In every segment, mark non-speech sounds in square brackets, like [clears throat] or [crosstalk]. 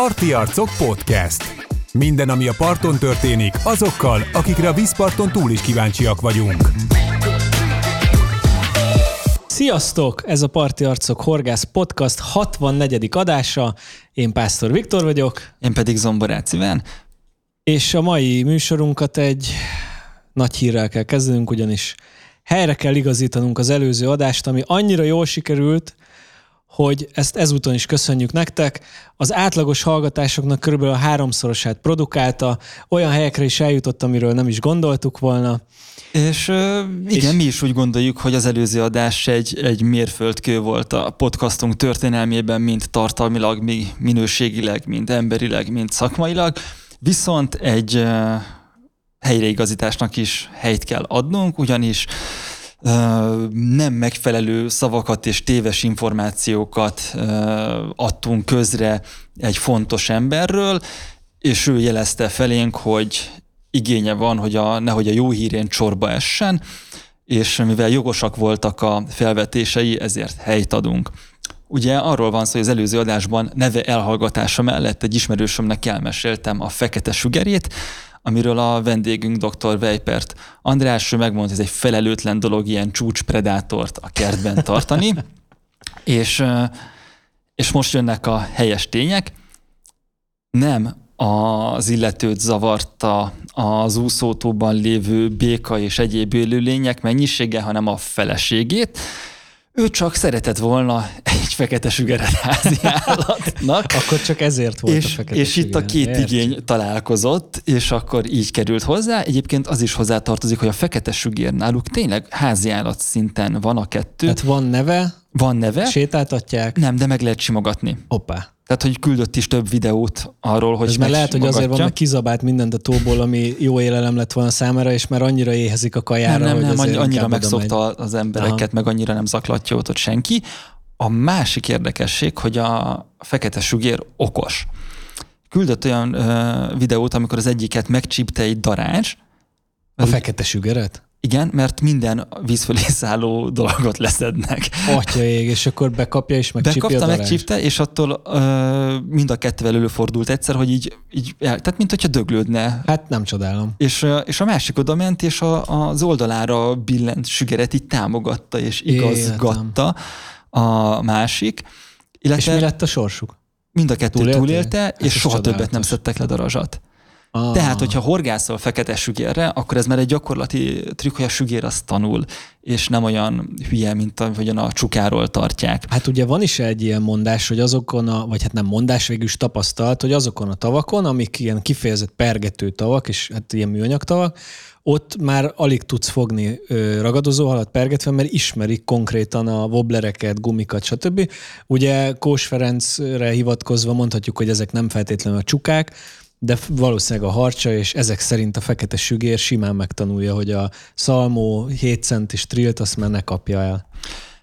Parti Arcok Podcast. Minden, ami a parton történik, azokkal, akikre a vízparton túl is kíváncsiak vagyunk. Sziasztok! Ez a Parti Arcok Horgász Podcast 64. adása. Én Pásztor Viktor vagyok. Én pedig Zomborác Iván. És a mai műsorunkat egy nagy hírrel kell kezdenünk, ugyanis helyre kell igazítanunk az előző adást, ami annyira jól sikerült, hogy ezt ezúton is köszönjük nektek. Az átlagos hallgatásoknak körülbelül a háromszorosát produkálta, olyan helyekre is eljutott, amiről nem is gondoltuk volna. És igen, és... mi is úgy gondoljuk, hogy az előző adás egy, egy mérföldkő volt a podcastunk történelmében, mind tartalmilag, mi minőségileg, mind emberileg, mind szakmailag. Viszont egy helyreigazításnak is helyt kell adnunk, ugyanis nem megfelelő szavakat és téves információkat adtunk közre egy fontos emberről, és ő jelezte felénk, hogy igénye van, hogy a, nehogy a jó hírén csorba essen, és mivel jogosak voltak a felvetései, ezért helyt adunk. Ugye arról van szó, hogy az előző adásban neve elhallgatása mellett egy ismerősömnek elmeséltem a fekete sugerét, amiről a vendégünk dr. Weipert András ő megmondta, hogy ez egy felelőtlen dolog ilyen csúcspredátort a kertben tartani, [laughs] és, és most jönnek a helyes tények. Nem az illetőt zavarta az úszótóban lévő béka és egyéb élőlények mennyisége, hanem a feleségét. Ő csak szeretett volna fekete sügeret házi állatnak. [laughs] akkor csak ezért volt és, a fekete És itt a két Érts. igény találkozott, és akkor így került hozzá. Egyébként az is hozzátartozik, hogy a fekete sügér náluk tényleg házi állat szinten van a kettő. Tehát van neve, van neve. Sétáltatják. Nem, de meg lehet simogatni. Hoppá. Tehát, hogy küldött is több videót arról, hogy Ez már lehet, hogy azért van, mert kizabált mindent a tóból, ami jó élelem lett volna számára, és már annyira éhezik a kajára, nem, nem, hogy nem, annyira megszokta megy. az embereket, Aha. meg annyira nem zaklatja ott, ott senki. A másik érdekesség, hogy a fekete sugér okos. Küldött olyan ö, videót, amikor az egyiket megcsípte egy darázs. A fekete sügeret? Igen, mert minden víz fölé szálló dolgot leszednek. Atya ég, és akkor bekapja és megcsípja Bekapta, megcsípte, és attól ö, mind a kettővel előfordult egyszer, hogy így, így tehát mint hogyha döglődne. Hát nem csodálom. És, és a másik oda ment, és a, az oldalára billent sügeret így támogatta, és igazgatta Életem. A másik. Illetve és mi lett a sorsuk? Mind a kettő túlélte, túlélte hát és soha többet nem szedtek le darazsat. Ah. Tehát, hogyha horgászol fekete sügérre, akkor ez már egy gyakorlati trükk, hogy a sügér azt tanul, és nem olyan hülye, mint ahogyan a csukáról tartják. Hát ugye van is egy ilyen mondás, hogy azokon a, vagy hát nem mondás, végül is tapasztalt, hogy azokon a tavakon, amik ilyen kifejezett pergető tavak, és hát ilyen műanyag tavak, ott már alig tudsz fogni ragadozóhalat pergetve, mert ismerik konkrétan a wobblereket, gumikat, stb. Ugye Kós Ferencre hivatkozva mondhatjuk, hogy ezek nem feltétlenül a csukák, de valószínűleg a harcsa, és ezek szerint a fekete sügér simán megtanulja, hogy a szalmó 7 centis trilt azt már ne kapja el.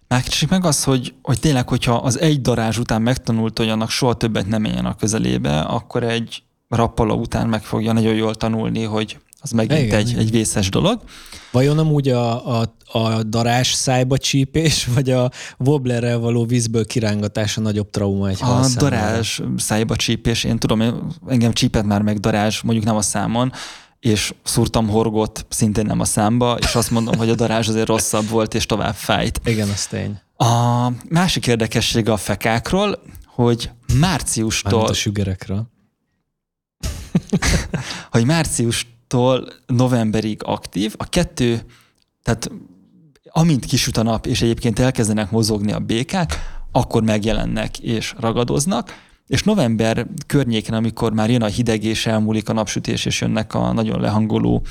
Másik meg az, hogy, hogy tényleg, hogyha az egy darázs után megtanult, hogy annak soha többet nem menjen a közelébe, akkor egy rappala után meg fogja nagyon jól tanulni, hogy az megint igen, egy, igen. egy vészes dolog. Vajon amúgy a, a, a darás szájba csípés, [laughs] vagy a wobblerrel való vízből kirángatás a nagyobb trauma egy A darás szájba csípés, én tudom, engem csípett már meg darás, mondjuk nem a számon, és szúrtam horgot szintén nem a számba, és azt mondom, hogy a darázs azért rosszabb volt, és tovább fájt. Igen, az tény. A másik érdekessége a fekákról, hogy márciustól... Mármint a sügerekről. [laughs] hogy március tól novemberig aktív. A kettő, tehát amint kisüt a nap, és egyébként elkezdenek mozogni a békák, akkor megjelennek és ragadoznak, és november környéken, amikor már jön a hideg és elmúlik a napsütés, és jönnek a nagyon lehangoló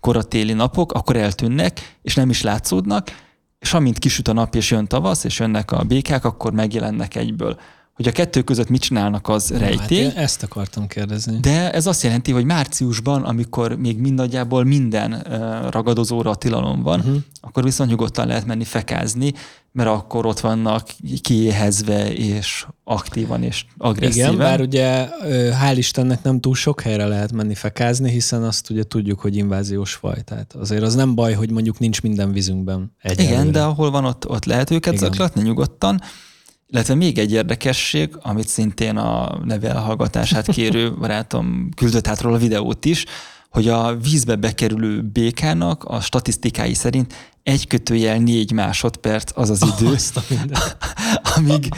koratéli napok, akkor eltűnnek, és nem is látszódnak, és amint kisüt a nap, és jön tavasz, és jönnek a békák, akkor megjelennek egyből. Hogy a kettő között mit csinálnak, az rejtély. Hát ezt akartam kérdezni. De ez azt jelenti, hogy márciusban, amikor még mindannyiából minden ragadozóra tilalom van, uh-huh. akkor viszont nyugodtan lehet menni fekázni, mert akkor ott vannak kiéhezve és aktívan és agresszíven. Igen, bár ugye hál' Istennek nem túl sok helyre lehet menni fekázni, hiszen azt ugye tudjuk, hogy inváziós faj. Tehát azért az nem baj, hogy mondjuk nincs minden vízünkben egyelőre. Igen, de ahol van, ott, ott lehet őket Igen. zaklatni nyugodtan Illetve még egy érdekesség, amit szintén a neve elhallgatását kérő [laughs] barátom küldött át róla a videót is, hogy a vízbe bekerülő békának a statisztikái szerint egy kötőjel négy másodperc az az idő, oh, [laughs] amíg,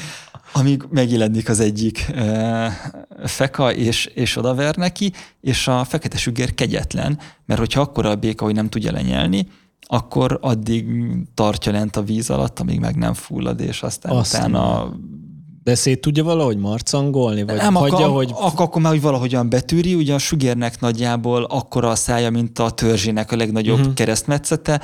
amíg megjelenik az egyik e, feka, és, és odaver neki, és a fekete sügér kegyetlen, mert hogyha akkor a béka, hogy nem tudja lenyelni, akkor addig tartja lent a víz alatt, amíg meg nem fullad, és aztán Azt utána... De szét tudja valahogy marcangolni? Vagy nem, hagyja, akkor, hogy... Akkor, akkor már hogy valahogyan betűri, ugye a sugérnek nagyjából akkora a szája, mint a törzsének a legnagyobb uh-huh. keresztmetszete,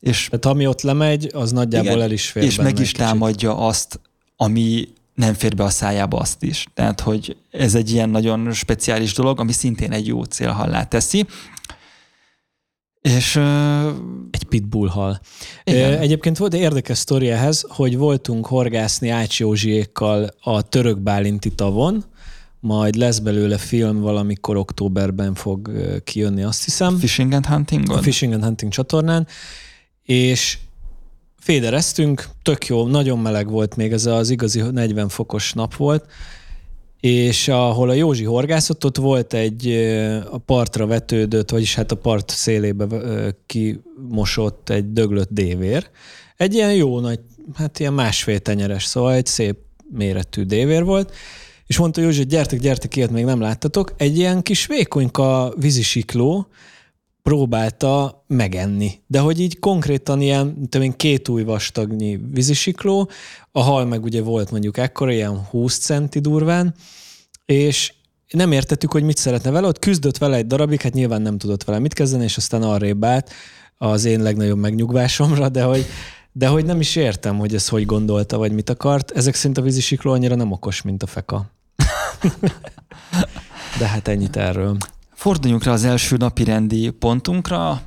és... Tehát ami ott lemegy, az nagyjából igen, el is fér És meg is kicsit. támadja azt, ami nem fér be a szájába azt is. Tehát, hogy ez egy ilyen nagyon speciális dolog, ami szintén egy jó célhallá teszi. És egy pitbull hal. Igen. Egyébként volt egy érdekes sztori ehhez, hogy voltunk horgászni Ács Józsiékkal a török bálinti tavon, majd lesz belőle film, valamikor októberben fog kijönni, azt hiszem. Fishing and Hunting? A Fishing and Hunting csatornán, és fédereztünk, tök jó, nagyon meleg volt még, ez az igazi 40 fokos nap volt, és ahol a Józsi horgászott, ott volt egy a partra vetődött, vagyis hát a part szélébe kimosott egy döglött dévér. Egy ilyen jó nagy, hát ilyen másfél tenyeres, szóval egy szép méretű dévér volt, és mondta Józsi, hogy gyertek, gyertek, ilyet még nem láttatok. Egy ilyen kis vékonyka vízisikló, próbálta megenni. De hogy így konkrétan ilyen, tudom én, két új vastagnyi vízisikló, a hal meg ugye volt mondjuk ekkora, ilyen 20 centi durván, és nem értettük, hogy mit szeretne vele, ott küzdött vele egy darabig, hát nyilván nem tudott vele mit kezdeni, és aztán arrébb állt az én legnagyobb megnyugvásomra, de hogy, de hogy nem is értem, hogy ez hogy gondolta, vagy mit akart. Ezek szerint a vízisikló annyira nem okos, mint a feka. [laughs] de hát ennyit erről. Forduljunk rá az első napi rendi pontunkra,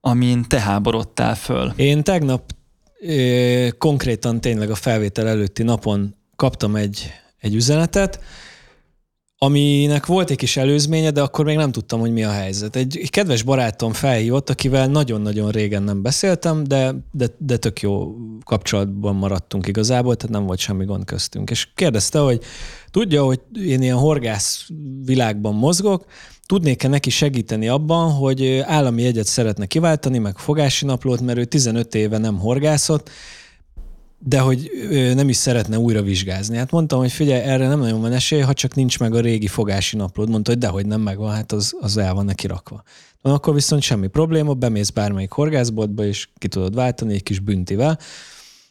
amin te háborodtál föl. Én tegnap ö, konkrétan tényleg a felvétel előtti napon kaptam egy, egy üzenetet, aminek volt egy kis előzménye, de akkor még nem tudtam, hogy mi a helyzet. Egy, egy kedves barátom felhívott, akivel nagyon-nagyon régen nem beszéltem, de, de, de tök jó kapcsolatban maradtunk igazából, tehát nem volt semmi gond köztünk. És kérdezte, hogy tudja, hogy én ilyen horgász világban mozgok, tudnék-e neki segíteni abban, hogy állami jegyet szeretne kiváltani, meg fogási naplót, mert ő 15 éve nem horgászott, de hogy nem is szeretne újra vizsgázni. Hát mondtam, hogy figyelj, erre nem nagyon van esély, ha csak nincs meg a régi fogási naplód. Mondta, hogy dehogy nem megvan, hát az, az el van neki rakva. Na, akkor viszont semmi probléma, bemész bármelyik horgászboltba, és ki tudod váltani egy kis büntivel.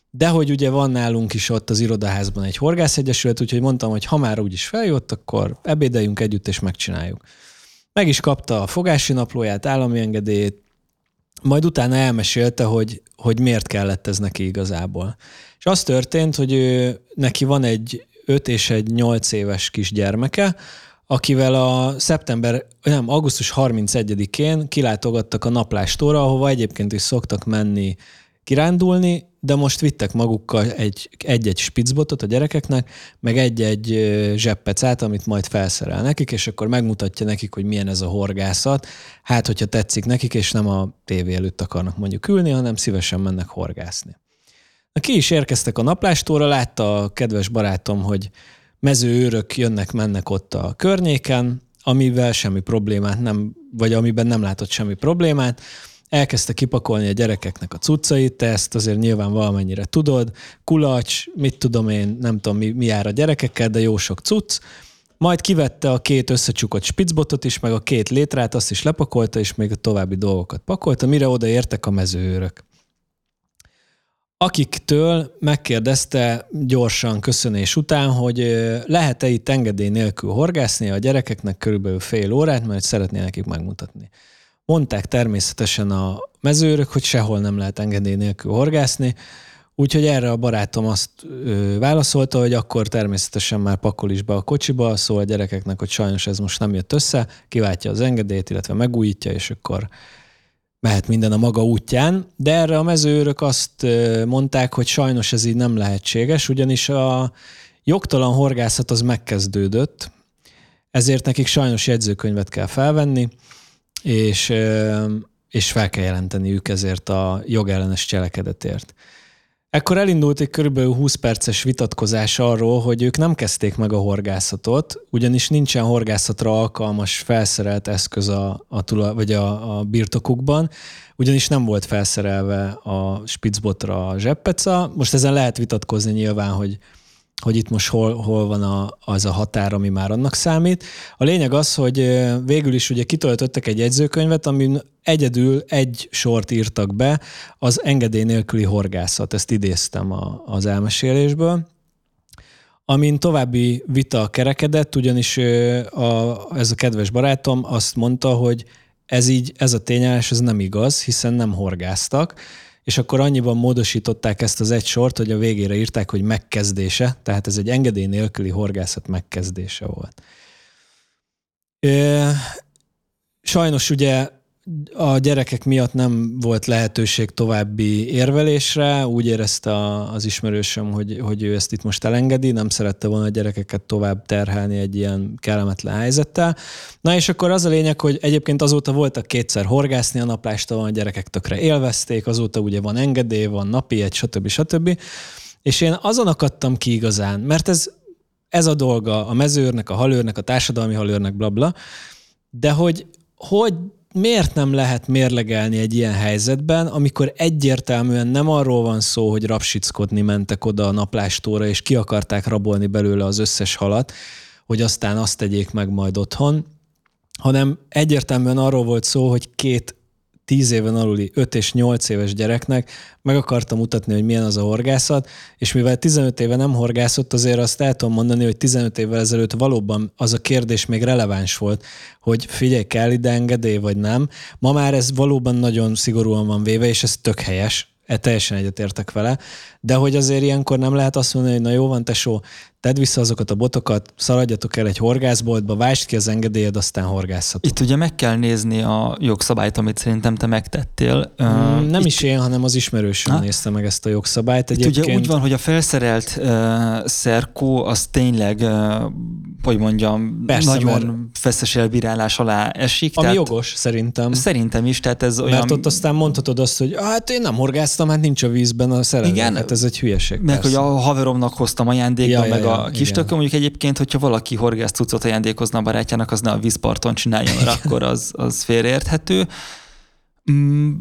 De hogy ugye van nálunk is ott az irodaházban egy horgászegyesület, úgyhogy mondtam, hogy ha már úgyis feljött, akkor ebédeljünk együtt, és megcsináljuk. Meg is kapta a fogási naplóját, állami engedélyét, majd utána elmesélte, hogy, hogy miért kellett ez neki igazából. És az történt, hogy ő, neki van egy 5 és egy 8 éves kisgyermeke, akivel a szeptember, nem, augusztus 31-én kilátogattak a naplástóra, ahova egyébként is szoktak menni kirándulni, de most vittek magukkal egy, egy-egy spicbotot a gyerekeknek, meg egy-egy zseppecát, amit majd felszerel nekik, és akkor megmutatja nekik, hogy milyen ez a horgászat. Hát, hogyha tetszik nekik, és nem a tévé előtt akarnak mondjuk ülni, hanem szívesen mennek horgászni. Na, ki is érkeztek a naplástóra, látta a kedves barátom, hogy mezőőrök jönnek-mennek ott a környéken, amivel semmi problémát nem, vagy amiben nem látott semmi problémát, elkezdte kipakolni a gyerekeknek a cuccait, te ezt azért nyilván valamennyire tudod, kulacs, mit tudom én, nem tudom mi, mi jár a gyerekekkel, de jó sok cucc, majd kivette a két összecsukott spicbotot is, meg a két létrát, azt is lepakolta, és még a további dolgokat pakolta, mire odaértek a mezőőrök. Akiktől megkérdezte gyorsan köszönés után, hogy lehet-e itt engedély nélkül horgászni a gyerekeknek körülbelül fél órát, mert szeretné nekik megmutatni. Mondták természetesen a mezőrök, hogy sehol nem lehet engedély nélkül horgászni, úgyhogy erre a barátom azt ö, válaszolta, hogy akkor természetesen már pakol is be a kocsiba, szól a gyerekeknek, hogy sajnos ez most nem jött össze, kiváltja az engedélyt, illetve megújítja, és akkor mehet minden a maga útján, de erre a mezőrök azt mondták, hogy sajnos ez így nem lehetséges, ugyanis a jogtalan horgászat az megkezdődött, ezért nekik sajnos jegyzőkönyvet kell felvenni, és, és fel kell jelenteniük ezért a jogellenes cselekedetért. Ekkor elindult egy körülbelül 20 perces vitatkozás arról, hogy ők nem kezdték meg a horgászatot, ugyanis nincsen horgászatra alkalmas felszerelt eszköz a, a, tula, vagy a, a birtokukban, ugyanis nem volt felszerelve a Spitzbotra a zseppeca. Most ezen lehet vitatkozni nyilván, hogy hogy itt most hol, hol van a, az a határ, ami már annak számít. A lényeg az, hogy végül is ugye kitöltöttek egy jegyzőkönyvet, amin egyedül egy sort írtak be, az engedély nélküli horgászat. Ezt idéztem a, az elmesélésből. Amin további vita kerekedett, ugyanis a, ez a kedves barátom azt mondta, hogy ez így, ez a tényállás, ez nem igaz, hiszen nem horgáztak, és akkor annyiban módosították ezt az egy sort, hogy a végére írták, hogy megkezdése, tehát ez egy engedély nélküli horgászat megkezdése volt. Sajnos ugye a gyerekek miatt nem volt lehetőség további érvelésre, úgy érezte az ismerősöm, hogy, hogy ő ezt itt most elengedi, nem szerette volna a gyerekeket tovább terhelni egy ilyen kellemetlen helyzettel. Na és akkor az a lényeg, hogy egyébként azóta voltak kétszer horgászni a naplástól, a gyerekek tökre élvezték, azóta ugye van engedély, van napi egy, stb. stb. És én azon akadtam ki igazán, mert ez, ez a dolga a mezőrnek, a halőrnek, a társadalmi halőrnek, blabla, bla, de hogy, hogy miért nem lehet mérlegelni egy ilyen helyzetben, amikor egyértelműen nem arról van szó, hogy rapsickodni mentek oda a naplástóra, és ki akarták rabolni belőle az összes halat, hogy aztán azt tegyék meg majd otthon, hanem egyértelműen arról volt szó, hogy két 10 éven aluli 5 és 8 éves gyereknek meg akartam mutatni, hogy milyen az a horgászat, és mivel 15 éve nem horgászott, azért azt el tudom mondani, hogy 15 évvel ezelőtt valóban az a kérdés még releváns volt, hogy figyelj, kell ide engedély, vagy nem. Ma már ez valóban nagyon szigorúan van véve, és ez tök helyes, e, teljesen egyetértek vele, de hogy azért ilyenkor nem lehet azt mondani, hogy na jó van, tesó, tedd vissza azokat a botokat, szaladjatok el egy horgászboltba, vásd ki az engedélyed, aztán horgászatok. Itt ugye meg kell nézni a jogszabályt, amit szerintem te megtettél. Mm, nem Itt... is én, hanem az ismerősöm nézte meg ezt a jogszabályt. Egyébként... Itt ugye úgy van, hogy a felszerelt uh, szerkó az tényleg, uh, hogy mondjam, Persze, nagyon mert... feszes elbírálás alá esik. Ami tehát jogos, szerintem. Szerintem is, tehát ez olyan... Mert ott aztán mondhatod azt, hogy hát én nem horgáztam, hát nincs a vízben a szerelem. Igen, hát ez egy hülyeség. Meg, persze. hogy a haveromnak hoztam ajándékba, ja, meg ja, a kis tököm, mondjuk egyébként, hogyha valaki horgász cuccot ajándékozna a barátjának, az ne a vízparton csinálja, mert akkor az, az félreérthető. Mm,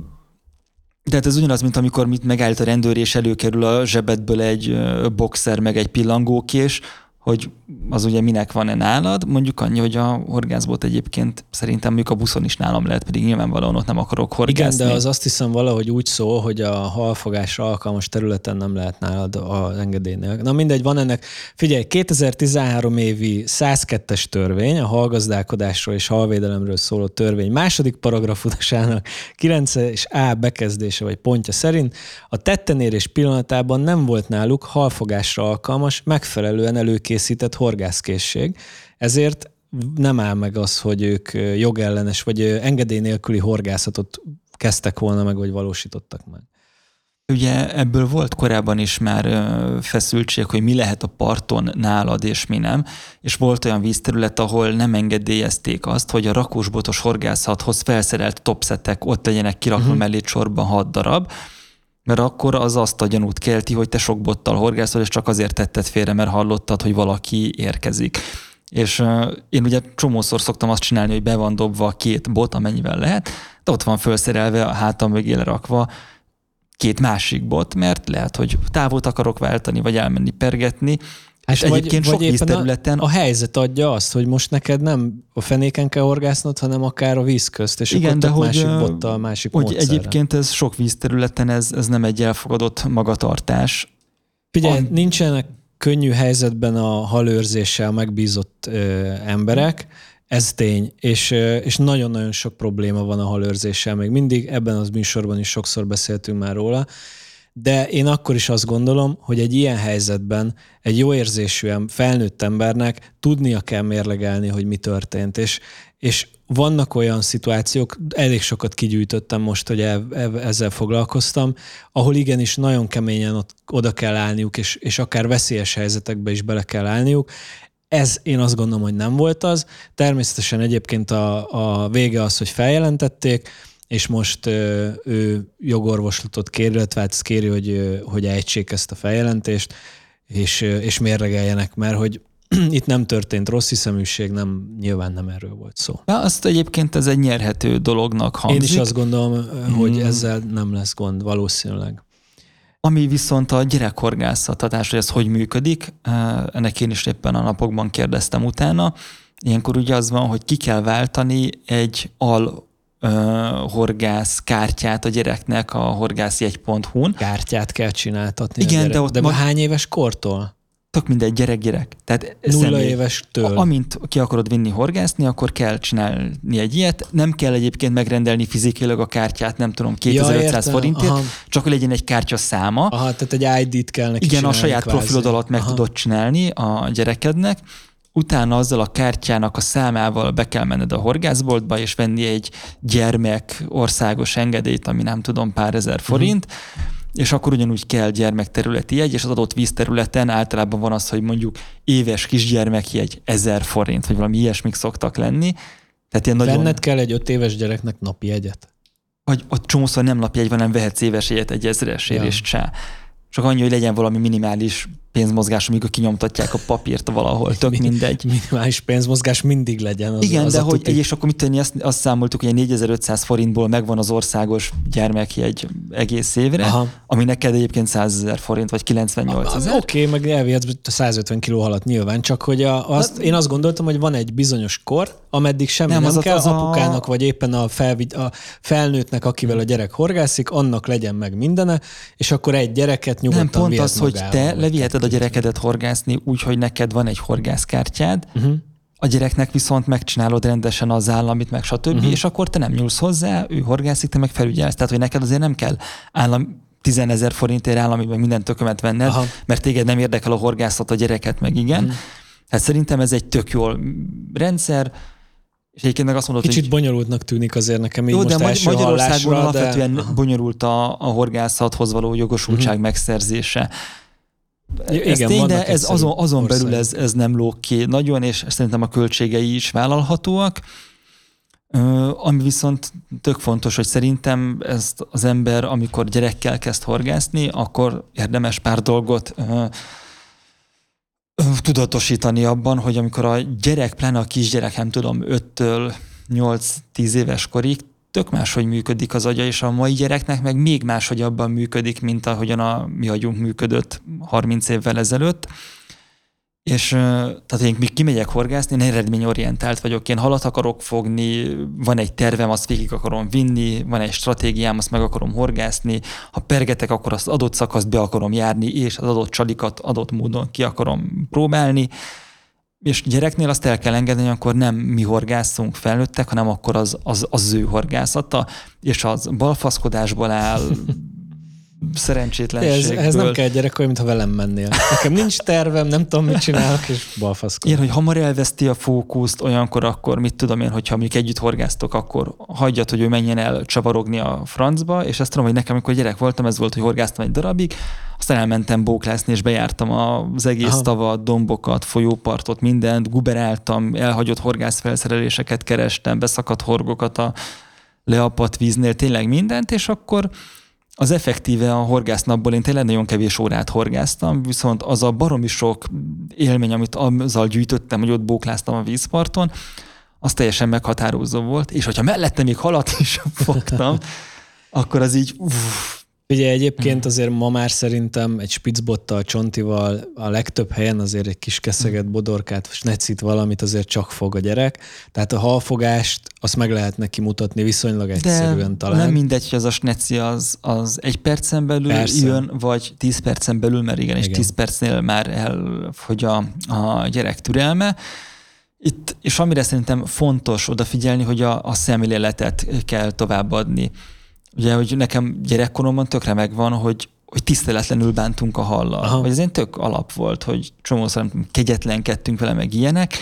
de hát ez ugyanaz, mint amikor mit megállít a rendőr, és előkerül a zsebedből egy boxer, meg egy pillangókés, hogy az ugye minek van-e nálad. Mondjuk annyi, hogy a horgászbot egyébként szerintem mondjuk a buszon is nálam lehet, pedig nyilvánvalóan ott nem akarok horgászni. Igen, de az azt hiszem valahogy úgy szól, hogy a halfogásra alkalmas területen nem lehet nálad a engedélynél. Na mindegy, van ennek, figyelj, 2013 évi 102-es törvény, a halgazdálkodásról és halvédelemről szóló törvény második paragrafusának 9 és A bekezdése vagy pontja szerint a tettenérés pillanatában nem volt náluk halfogásra alkalmas, megfelelően előkészített horgászkészség, ezért nem áll meg az, hogy ők jogellenes vagy engedély nélküli horgászatot kezdtek volna meg, vagy valósítottak meg. Ugye ebből volt korábban is már feszültség, hogy mi lehet a parton nálad és mi nem, és volt olyan vízterület, ahol nem engedélyezték azt, hogy a rakósbotos horgászathoz felszerelt topszetek ott legyenek kirakva uh-huh. mellé sorban hat darab, mert akkor az azt a gyanút kelti, hogy te sok bottal horgászol, és csak azért tetted félre, mert hallottad, hogy valaki érkezik. És én ugye csomószor szoktam azt csinálni, hogy be van dobva két bot, amennyivel lehet, de ott van felszerelve a hátam mögé rakva két másik bot, mert lehet, hogy távot akarok váltani, vagy elmenni pergetni, Hát és vagy, egyébként vagy sok vízterületen... A, a helyzet adja azt, hogy most neked nem a fenéken kell horgásznod, hanem akár a víz közt, és Igen, de hogy, másik bottal, másik hogy módszerre. egyébként ez sok vízterületen ez, ez nem egy elfogadott magatartás. Figyelj, a... nincsenek könnyű helyzetben a halőrzéssel megbízott ö, emberek, ez tény, és, és nagyon-nagyon sok probléma van a halőrzéssel, még mindig ebben az műsorban is sokszor beszéltünk már róla, de én akkor is azt gondolom, hogy egy ilyen helyzetben egy jó érzésű felnőtt embernek tudnia kell mérlegelni, hogy mi történt. És, és vannak olyan szituációk, elég sokat kigyűjtöttem most, hogy el, ezzel foglalkoztam, ahol igenis nagyon keményen ott, oda kell állniuk, és, és akár veszélyes helyzetekbe is bele kell állniuk. Ez én azt gondolom, hogy nem volt az. Természetesen egyébként a, a vége az, hogy feljelentették, és most ő jogorvoslatot kér, illetve hát kéri, hogy, hogy ejtsék ezt a feljelentést, és, és mérlegeljenek, mert hogy [clears throat] itt nem történt rossz hiszeműség, nem, nyilván nem erről volt szó. Na, azt egyébként ez egy nyerhető dolognak hangzik. Én is azt gondolom, hogy hmm. ezzel nem lesz gond valószínűleg. Ami viszont a gyerekhorgászatadás, hogy ez hogy működik, ennek én is éppen a napokban kérdeztem utána. Ilyenkor ugye az van, hogy ki kell váltani egy al horgász kártyát a gyereknek a horgászjegy.hu-n. Kártyát kell csináltatni Igen, de ott de ma... hány éves kortól? tök mindegy gyerek-gyerek. Tehát Nulla személy, éves től. Amint ki akarod vinni horgászni, akkor kell csinálni egy ilyet. Nem kell egyébként megrendelni fizikailag a kártyát, nem tudom, 2500 ja, forintért, Aha. csak hogy legyen egy kártya száma. Aha, tehát egy ID-t kell neki Igen, a saját kvázi. profilod alatt meg Aha. tudod csinálni a gyerekednek. Utána azzal a kártyának a számával be kell menned a horgászboltba, és venni egy gyermek országos engedélyt, ami nem tudom, pár ezer forint. Uh-huh és akkor ugyanúgy kell gyermekterületi jegy, és az adott vízterületen általában van az, hogy mondjuk éves kisgyermekjegy ezer forint, vagy valami ilyesmik szoktak lenni. Tehát ilyen nagyon... Venned kell egy öt éves gyereknek napi jegyet? Hogy ott csomószor nem napi jegy van, nem vehetsz éves jegyet egy ezresért, ja. és csá. Csak annyi, hogy legyen valami minimális pénzmozgás, amikor kinyomtatják a papírt valahol, tök mindegy. Minimális pénzmozgás mindig legyen. Az, Igen, az de hogy, tuti... és akkor mit tenni, azt, azt számoltuk, hogy 4500 forintból megvan az országos gyermekjegy egész évre, Aha. ami neked egyébként 100 ezer forint, vagy 98 ezer. Oké, okay, meg elvihetsz 150 kiló halat nyilván, csak hogy a, azt, én azt gondoltam, hogy van egy bizonyos kor, ameddig semmi nem, nem az kell, az apukának, a... vagy éppen a, felvid, a felnőttnek, akivel a gyerek horgászik, annak legyen meg mindene, és akkor egy gyereket nyugodtan Nem, pont az, hogy te leviheted a gyerekedet horgászni úgy, hogy neked van egy horgászkártyád, uh-huh. a gyereknek viszont megcsinálod rendesen az államit, meg stb., uh-huh. és akkor te nem nyúlsz hozzá, ő horgászik, te meg felügyelsz. Tehát, hogy neked azért nem kell állam, 10 ezer forintért állami, meg minden tökömet venned, Aha. mert téged nem érdekel a horgászat, a gyereket, meg igen. Uh-huh. Hát szerintem ez egy tök jó rendszer, és egyébként meg azt mondod, Kicsit hogy... bonyolultnak tűnik azért nekem így Jó, most de első Magyarországon hallásra, alapvetően de... bonyolult a, a horgászathoz való jogosultság uh-huh. megszerzése. Igen, ez tény, de ez azon, azon belül ez, ez nem lóg ki nagyon, és szerintem a költségei is vállalhatóak. Ami viszont tök fontos, hogy szerintem ezt az ember, amikor gyerekkel kezd horgászni, akkor érdemes pár dolgot tudatosítani abban, hogy amikor a gyerek, pláne a kisgyerek, nem tudom, 5-től 8-10 éves korig tök máshogy működik az agya, és a mai gyereknek meg még máshogy abban működik, mint ahogyan a mi agyunk működött 30 évvel ezelőtt. És tehát én még kimegyek horgászni, én eredményorientált vagyok, én halat akarok fogni, van egy tervem, azt végig akarom vinni, van egy stratégiám, azt meg akarom horgászni, ha pergetek, akkor azt adott szakaszt be akarom járni, és az adott csalikat adott módon ki akarom próbálni, és gyereknél azt el kell engedni, hogy akkor nem mi horgászunk felnőttek, hanem akkor az, az, az ő horgászata, és az balfaszkodásból áll, [laughs] szerencsétlenségből. Ez, ez nem kell gyerek, olyan, mintha velem mennél. Nekem nincs tervem, nem tudom, mit csinálok, és balfaszkodom. Ilyen, hogy hamar elveszti a fókuszt, olyankor akkor mit tudom én, hogyha mondjuk együtt horgáztok, akkor hagyjad, hogy ő menjen el csavarogni a francba, és azt tudom, hogy nekem, amikor gyerek voltam, ez volt, hogy horgáztam egy darabig, aztán elmentem bóklászni, és bejártam az egész Aha. tavat, dombokat, folyópartot, mindent, guberáltam, elhagyott horgászfelszereléseket kerestem, beszakadt horgokat a leapadt víznél, tényleg mindent, és akkor az effektíve a horgásznapból én tényleg nagyon kevés órát horgáztam, viszont az a baromi sok élmény, amit azzal gyűjtöttem, hogy ott bókláztam a vízparton, az teljesen meghatározó volt, és hogyha mellette még halat is [laughs] fogtam, akkor az így uff, Ugye egyébként mhm. azért ma már szerintem egy spicbottal, csontival a legtöbb helyen azért egy kis keszeget, mhm. bodorkát, snecit valamit azért csak fog a gyerek. Tehát a halfogást azt meg lehet neki mutatni viszonylag egyszerűen De talán. nem mindegy, hogy az a sneci az, az egy percen belül Persze. jön, vagy tíz percen belül, mert igen, igen. és tíz percnél már elfogy a, a gyerek türelme. Itt, és amire szerintem fontos odafigyelni, hogy a, a szemléletet kell továbbadni. Ugye, hogy nekem gyerekkoromban tökre megvan, hogy, hogy tiszteletlenül bántunk a hallal. Aha. Vagy ez én tök alap volt, hogy csomószor kegyetlenkedtünk vele, meg ilyenek,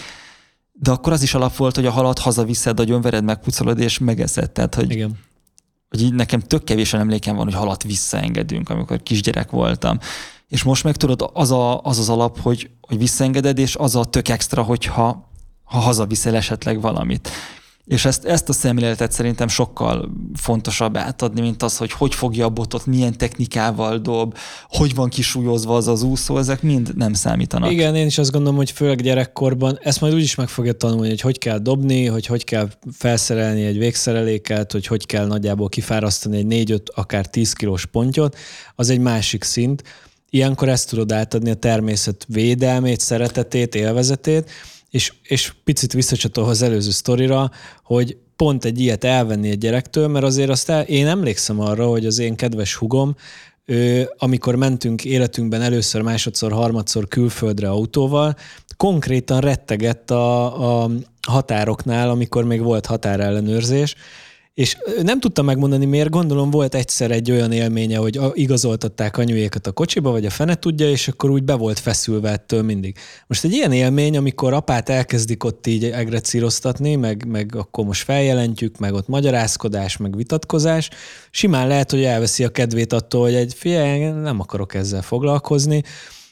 de akkor az is alap volt, hogy a halat hazaviszed, a vered, megpucolod és megeszed. Tehát, hogy, Igen. hogy így nekem tök kevésen emlékem van, hogy halat visszaengedünk, amikor kisgyerek voltam. És most meg tudod, az a, az, az alap, hogy, hogy visszaengeded, és az a tök extra, hogyha ha hazaviszel esetleg valamit És ezt, ezt a szemléletet szerintem sokkal fontosabb átadni, mint az, hogy hogy fogja a botot, milyen technikával dob, hogy van kisúlyozva az az úszó, ezek mind nem számítanak. Igen, én is azt gondolom, hogy főleg gyerekkorban ezt majd úgyis meg fogja tanulni, hogy hogy kell dobni, hogy hogy kell felszerelni egy végszereléket, hogy hogy kell nagyjából kifárasztani egy 4-5, akár 10 kilós pontyot, az egy másik szint. Ilyenkor ezt tudod átadni a természet védelmét, szeretetét, élvezetét, és, és picit visszacsatol az előző sztorira, hogy pont egy ilyet elvenni egy gyerektől, mert azért azt el, én emlékszem arra, hogy az én kedves hugom, ő, amikor mentünk életünkben először, másodszor, harmadszor külföldre autóval, konkrétan rettegett a, a határoknál, amikor még volt határellenőrzés, és nem tudtam megmondani, miért. Gondolom volt egyszer egy olyan élménye, hogy igazoltatták anyujékat a kocsiba, vagy a fene tudja, és akkor úgy be volt feszülve ettől mindig. Most egy ilyen élmény, amikor apát elkezdik ott így egrecíroztatni, meg, meg akkor most feljelentjük, meg ott magyarázkodás, meg vitatkozás, simán lehet, hogy elveszi a kedvét attól, hogy egy figyelj, nem akarok ezzel foglalkozni,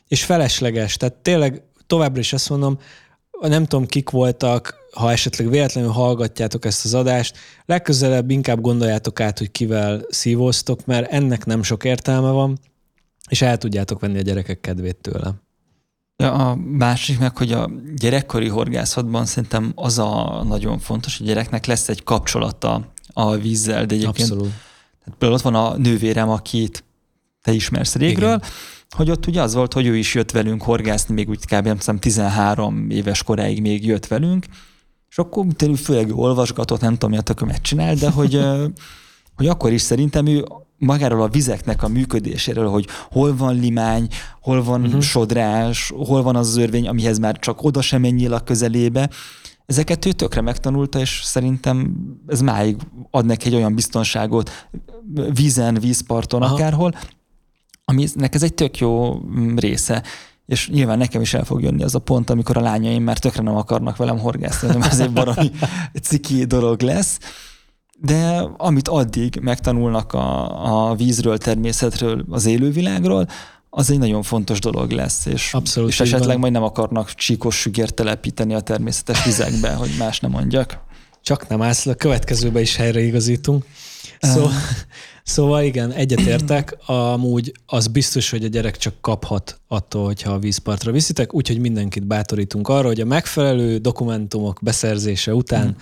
és felesleges. Tehát tényleg továbbra is azt mondom, nem tudom, kik voltak, ha esetleg véletlenül hallgatjátok ezt az adást, legközelebb inkább gondoljátok át, hogy kivel szívóztok, mert ennek nem sok értelme van, és el tudjátok venni a gyerekek kedvét tőle. A másik meg, hogy a gyerekkori horgászatban szerintem az a nagyon fontos, hogy a gyereknek lesz egy kapcsolata a vízzel, de egyébként Abszolút. Tehát például ott van a nővérem, akit te ismersz régről, Igen hogy ott ugye az volt, hogy ő is jött velünk horgászni, még úgy kb. nem 13 éves koráig még jött velünk, és akkor tényleg főleg olvasgatott, nem tudom, mi a tökömet csinál, de hogy, [laughs] hogy akkor is szerintem ő magáról a vizeknek a működéséről, hogy hol van limány, hol van uh-huh. sodrás, hol van az, az örvény, amihez már csak oda sem menjél a közelébe, ezeket ő tökre megtanulta, és szerintem ez máig ad neki egy olyan biztonságot vízen, vízparton, Aha. akárhol, aminek ez egy tök jó része. És nyilván nekem is el fog jönni az a pont, amikor a lányaim már tökre nem akarnak velem horgászni, hanem ez egy baromi [laughs] ciki dolog lesz. De amit addig megtanulnak a, a vízről, természetről, az élővilágról, az egy nagyon fontos dolog lesz, és, Abszolút és esetleg van. majd nem akarnak csíkos sügért telepíteni a természetes vizekbe, hogy más nem mondjak. Csak nem állsz, a következőbe is helyreigazítunk. Szóval, Szóval igen, egyetértek, [clears throat] amúgy az biztos, hogy a gyerek csak kaphat attól, hogyha a vízpartra viszitek, úgyhogy mindenkit bátorítunk arra, hogy a megfelelő dokumentumok beszerzése után hmm.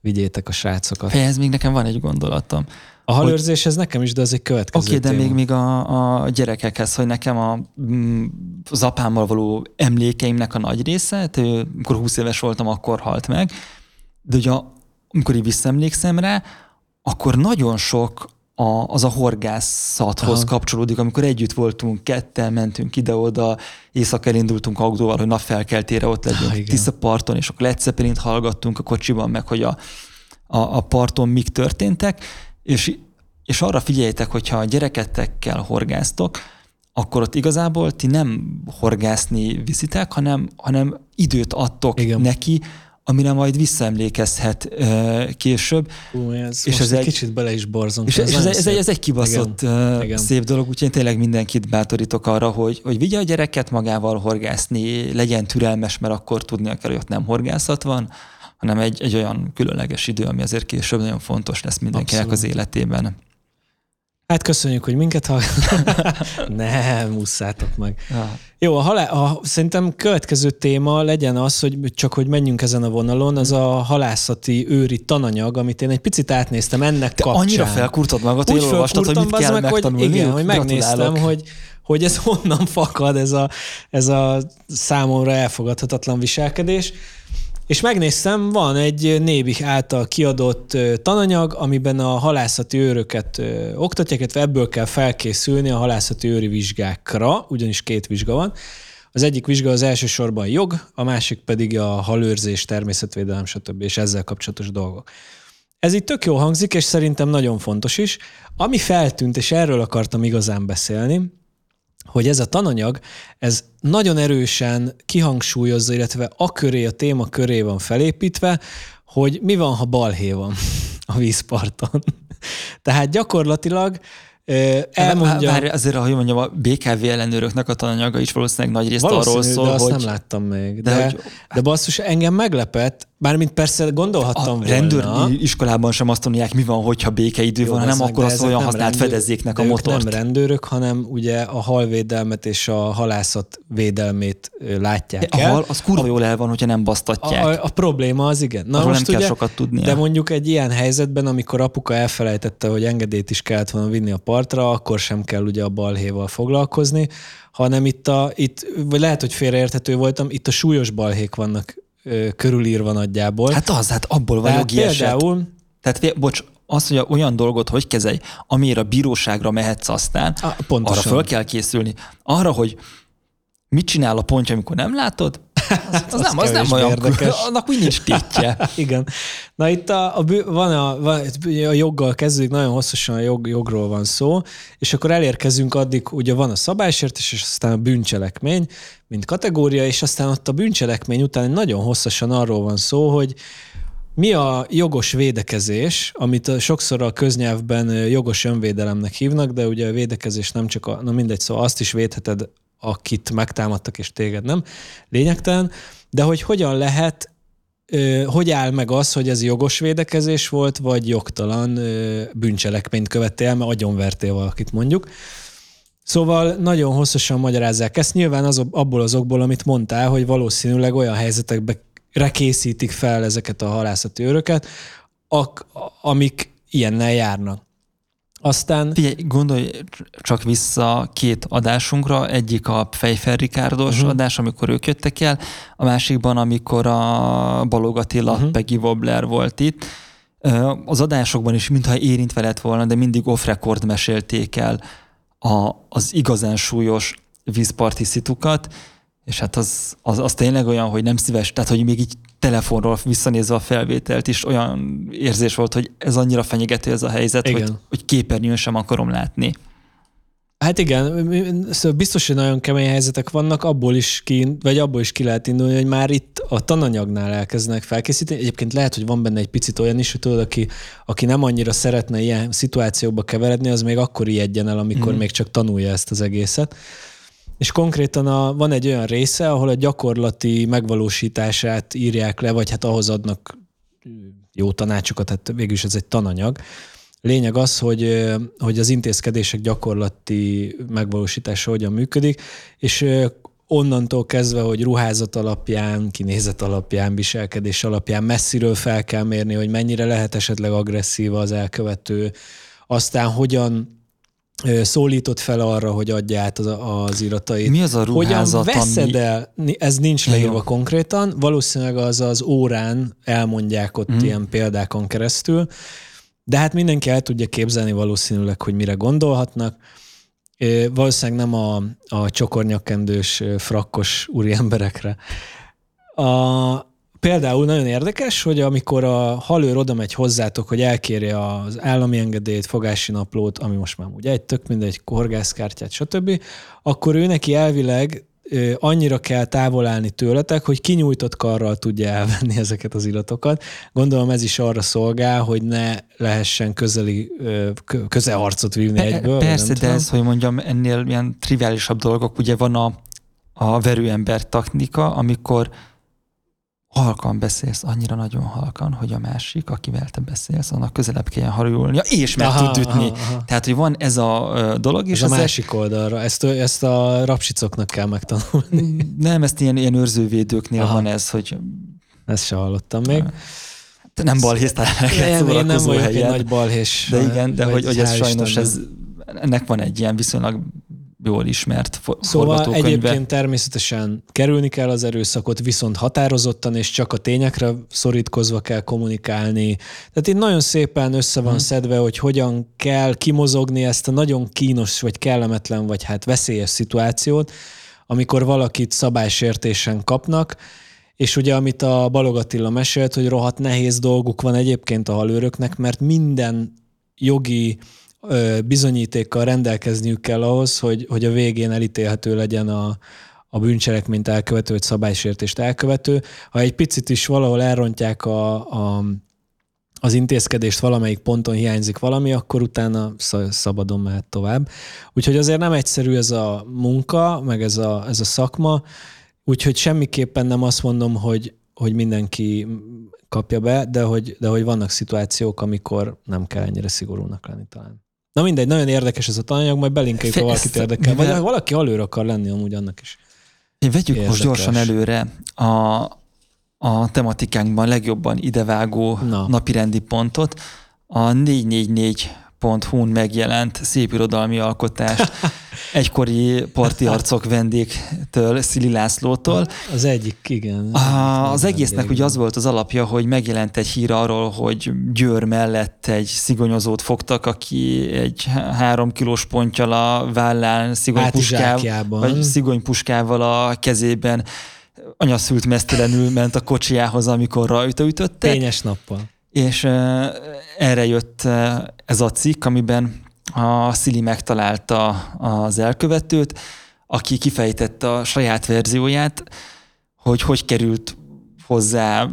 vigyétek a srácokat. Ez még nekem van egy gondolatom. A halőrzés hogy... ez nekem is, de az egy következő Oké, okay, de még, még a, a gyerekekhez, hogy nekem a, mm, az apámmal való emlékeimnek a nagy része, amikor 20 éves voltam, akkor halt meg, de ugye amikor így visszaemlékszem rá, akkor nagyon sok a, az a horgászathoz Aha. kapcsolódik, amikor együtt voltunk, kettel mentünk ide-oda, éjszaka elindultunk autóval, hogy napfelkeltére ott legyünk ah, Tisza parton, és akkor Led hallgattunk a kocsiban, meg hogy a, a, a parton mik történtek, és, és arra figyeljetek, hogyha a gyereketekkel horgáztok, akkor ott igazából ti nem horgászni viszitek, hanem, hanem időt adtok Igen. neki, amire majd visszaemlékezhet uh, később. Ú, ez és ez egy kicsit bele is borzunk. És, ez, és ez, ez, egy, ez egy kibaszott Igen. Uh, Igen. szép dolog, úgyhogy tényleg mindenkit bátorítok arra, hogy, hogy vigye a gyereket magával horgászni, legyen türelmes, mert akkor tudnia kell, hogy ott nem horgászat van, hanem egy, egy olyan különleges idő, ami azért később nagyon fontos lesz mindenkinek Abszolút. az életében. Hát köszönjük, hogy minket hallgatok. [laughs] Nem, musszátok meg. Ja. Jó, a, halá- a, szerintem következő téma legyen az, hogy csak hogy menjünk ezen a vonalon, az a halászati őri tananyag, amit én egy picit átnéztem ennek Te kapcsán. annyira felkurtad magad, hogy olvastad, hogy mit kell meg, hogy, igen, hogy megnéztem, hogy, hogy ez honnan fakad, ez a, ez a számomra elfogadhatatlan viselkedés. És megnéztem, van egy Nébik által kiadott tananyag, amiben a halászati őröket oktatják, illetve ebből kell felkészülni a halászati őri vizsgákra, ugyanis két vizsga van. Az egyik vizsga az elsősorban jog, a másik pedig a halőrzés, természetvédelem, stb. és ezzel kapcsolatos dolgok. Ez itt tök jó hangzik, és szerintem nagyon fontos is. Ami feltűnt, és erről akartam igazán beszélni, hogy ez a tananyag, ez nagyon erősen kihangsúlyozza, illetve a köré, a téma köré van felépítve, hogy mi van, ha balhé van [laughs] a vízparton. [laughs] Tehát gyakorlatilag elmondja... Várj, azért, ahogy mondjam, a BKV ellenőröknek a tananyaga is valószínűleg nagy részt arról szól, de azt hogy... nem láttam még. De, de, hogy... de basszus, engem meglepett, Bármint persze gondolhattam A volna. iskolában sem azt mondják, mi van, hogyha békeidő Jó, van, hanem akkor azt olyan használt rendőr- fedezéknek de a motort. nem rendőrök, hanem ugye a halvédelmet és a halászat védelmét látják A el. hal, az kurva jól el van, hogyha nem basztatják. A, a, a probléma az igen. Na Arról most nem kell ugye, sokat tudnia. De mondjuk egy ilyen helyzetben, amikor apuka elfelejtette, hogy engedélyt is kellett volna vinni a partra, akkor sem kell ugye a balhéval foglalkozni, hanem itt, a, itt vagy lehet, hogy félreérthető voltam, itt a súlyos balhék vannak ö, körülírva nagyjából. Hát az, hát abból van Tehát jogi eset. például, Tehát, fél- bocs, az, hogy olyan dolgot hogy kezelj, amire a bíróságra mehetsz aztán, pontosan. arra föl kell készülni. Arra, hogy mit csinál a pontja, amikor nem látod, az, [laughs] az, nem, az nem olyan, érdekes. annak úgy nincs tétje. [laughs] Igen. Na itt a, a, van a, van, a joggal kezdődik, nagyon hosszasan a jog, jogról van szó, és akkor elérkezünk addig, ugye van a szabálysértés, és aztán a bűncselekmény, mint kategória, és aztán ott a bűncselekmény után nagyon hosszasan arról van szó, hogy mi a jogos védekezés, amit sokszor a köznyelvben jogos önvédelemnek hívnak, de ugye a védekezés nem csak a, na mindegy, szóval azt is védheted, akit megtámadtak, és téged nem, lényegtelen, de hogy hogyan lehet hogy áll meg az, hogy ez jogos védekezés volt, vagy jogtalan bűncselekményt követtél, mert agyonvertél valakit mondjuk. Szóval nagyon hosszasan magyarázzák ezt, nyilván az, abból az okból, amit mondtál, hogy valószínűleg olyan helyzetekbe rekészítik fel ezeket a halászati őröket, ak, amik ilyennel járnak. Aztán Figyelj, gondolj csak vissza két adásunkra, egyik a Fejfer Rikárdos Mhm. uh-huh. adás, amikor ők jöttek el, a másikban, amikor a Balog Attila, uh-huh. Peggy Wobbler volt itt. Az adásokban is mintha érintve lett volna, de mindig off-record mesélték el a, az igazán súlyos vízparti szitukat, és hát az, az, az tényleg olyan, hogy nem szíves, tehát hogy még így telefonról visszanézve a felvételt is olyan érzés volt, hogy ez annyira fenyegető ez a helyzet, hogy, Igen. hogy képernyőn sem akarom látni. Hát igen, szóval biztos, hogy nagyon kemény helyzetek vannak, abból is ki, vagy abból is ki lehet indulni, hogy már itt a tananyagnál elkezdenek felkészíteni. Egyébként lehet, hogy van benne egy picit olyan is, hogy tudod, aki, aki nem annyira szeretne ilyen szituációba keveredni, az még akkor ijedjen el, amikor Mhm. még csak tanulja ezt az egészet. És konkrétan a, van egy olyan része, ahol a gyakorlati megvalósítását írják le, vagy hát ahhoz adnak jó tanácsokat, hát végülis ez egy tananyag. Lényeg az, hogy, hogy az intézkedések gyakorlati megvalósítása hogyan működik, és onnantól kezdve, hogy ruházat alapján, kinézet alapján, viselkedés alapján messziről fel kell mérni, hogy mennyire lehet esetleg agresszív az elkövető, aztán hogyan szólított fel arra, hogy adja át az, az iratait. Mi az a ruházat, Hogyan veszed ami- el, ez nincs leírva jó. konkrétan, valószínűleg az az órán elmondják ott Mhm. ilyen példákon keresztül, de hát mindenki el tudja képzelni valószínűleg, hogy mire gondolhatnak. Valószínűleg nem a, a csokornyakendős, frakkos úri emberekre. A, például nagyon érdekes, hogy amikor a halőr oda megy hozzátok, hogy elkérje az állami engedélyt, fogási naplót, ami most már ugye egy tök mindegy, horgászkártyát, stb., akkor ő neki elvileg annyira kell távol állni tőletek, hogy kinyújtott karral tudja elvenni [laughs] ezeket az iratokat. Gondolom ez is arra szolgál, hogy ne lehessen közeli, közelharcot vívni Pe- egyből. Persze, de ez, hogy mondjam, ennél ilyen triviálisabb dolgok, ugye van a, a verőember technika, amikor halkan beszélsz, annyira nagyon halkan, hogy a másik, akivel te beszélsz, annak közelebb kelljen harulnia, és meg Aha, tud ütni. aha, aha. Tehát, hogy van ez a dolog, és Ez a az másik oldalra. Ezt, ezt a rapsicoknak kell megtanulni. [laughs] nem, ezt ilyen, ilyen őrzővédőknél Aha. van ez, hogy Ezt se hallottam még. te nem balhéztál Nem, én nem szórakozó vagyok egy nagy balhés. De igen, de hogy, hogy ez sajnos ez, ennek van egy ilyen viszonylag jól ismert Szóval egyébként természetesen kerülni kell az erőszakot, viszont határozottan és csak a tényekre szorítkozva kell kommunikálni. Tehát itt nagyon szépen össze van Hmm. szedve, hogy hogyan kell kimozogni ezt a nagyon kínos, vagy kellemetlen, vagy hát veszélyes szituációt, amikor valakit szabálysértésen kapnak, és ugye, amit a Balog Attila mesélt, hogy rohadt nehéz dolguk van egyébként a halőröknek, mert minden jogi bizonyítékkal rendelkezniük kell ahhoz, hogy, hogy a végén elítélhető legyen a, a bűncselekményt elkövető, vagy szabálysértést elkövető. Ha egy picit is valahol elrontják a, a, az intézkedést, valamelyik ponton hiányzik valami, akkor utána sz- szabadon mehet tovább. Úgyhogy azért nem egyszerű ez a munka, meg ez a, ez a szakma, úgyhogy semmiképpen nem azt mondom, hogy hogy mindenki kapja be, de hogy, de hogy vannak szituációk, amikor nem kell ennyire szigorúnak lenni talán. Na mindegy, nagyon érdekes ez a tananyag, majd belinkeljük, ha valakit érdekel. Vagy ha valaki előre akar lenni, amúgy annak is. Én vegyük érdekes. most gyorsan előre a, a tematikánkban legjobban idevágó Na. napirendi pontot. A 444 hu megjelent szép irodalmi alkotást [laughs] egykori parti arcok vendégtől, Szili Lászlótól. Az egyik, igen. A, az egésznek ugye az volt az alapja, hogy megjelent egy hír arról, hogy Győr mellett egy szigonyozót fogtak, aki egy három kilós ponttyal a vállán szigonypuskával, vagy szigonypuskával a kezében anyaszült mesztelenül ment a kocsiához, amikor rajta ütötte. Tényes nappal. És erre jött ez a cikk, amiben a Szili megtalálta az elkövetőt, aki kifejtette a saját verzióját, hogy hogy került hozzá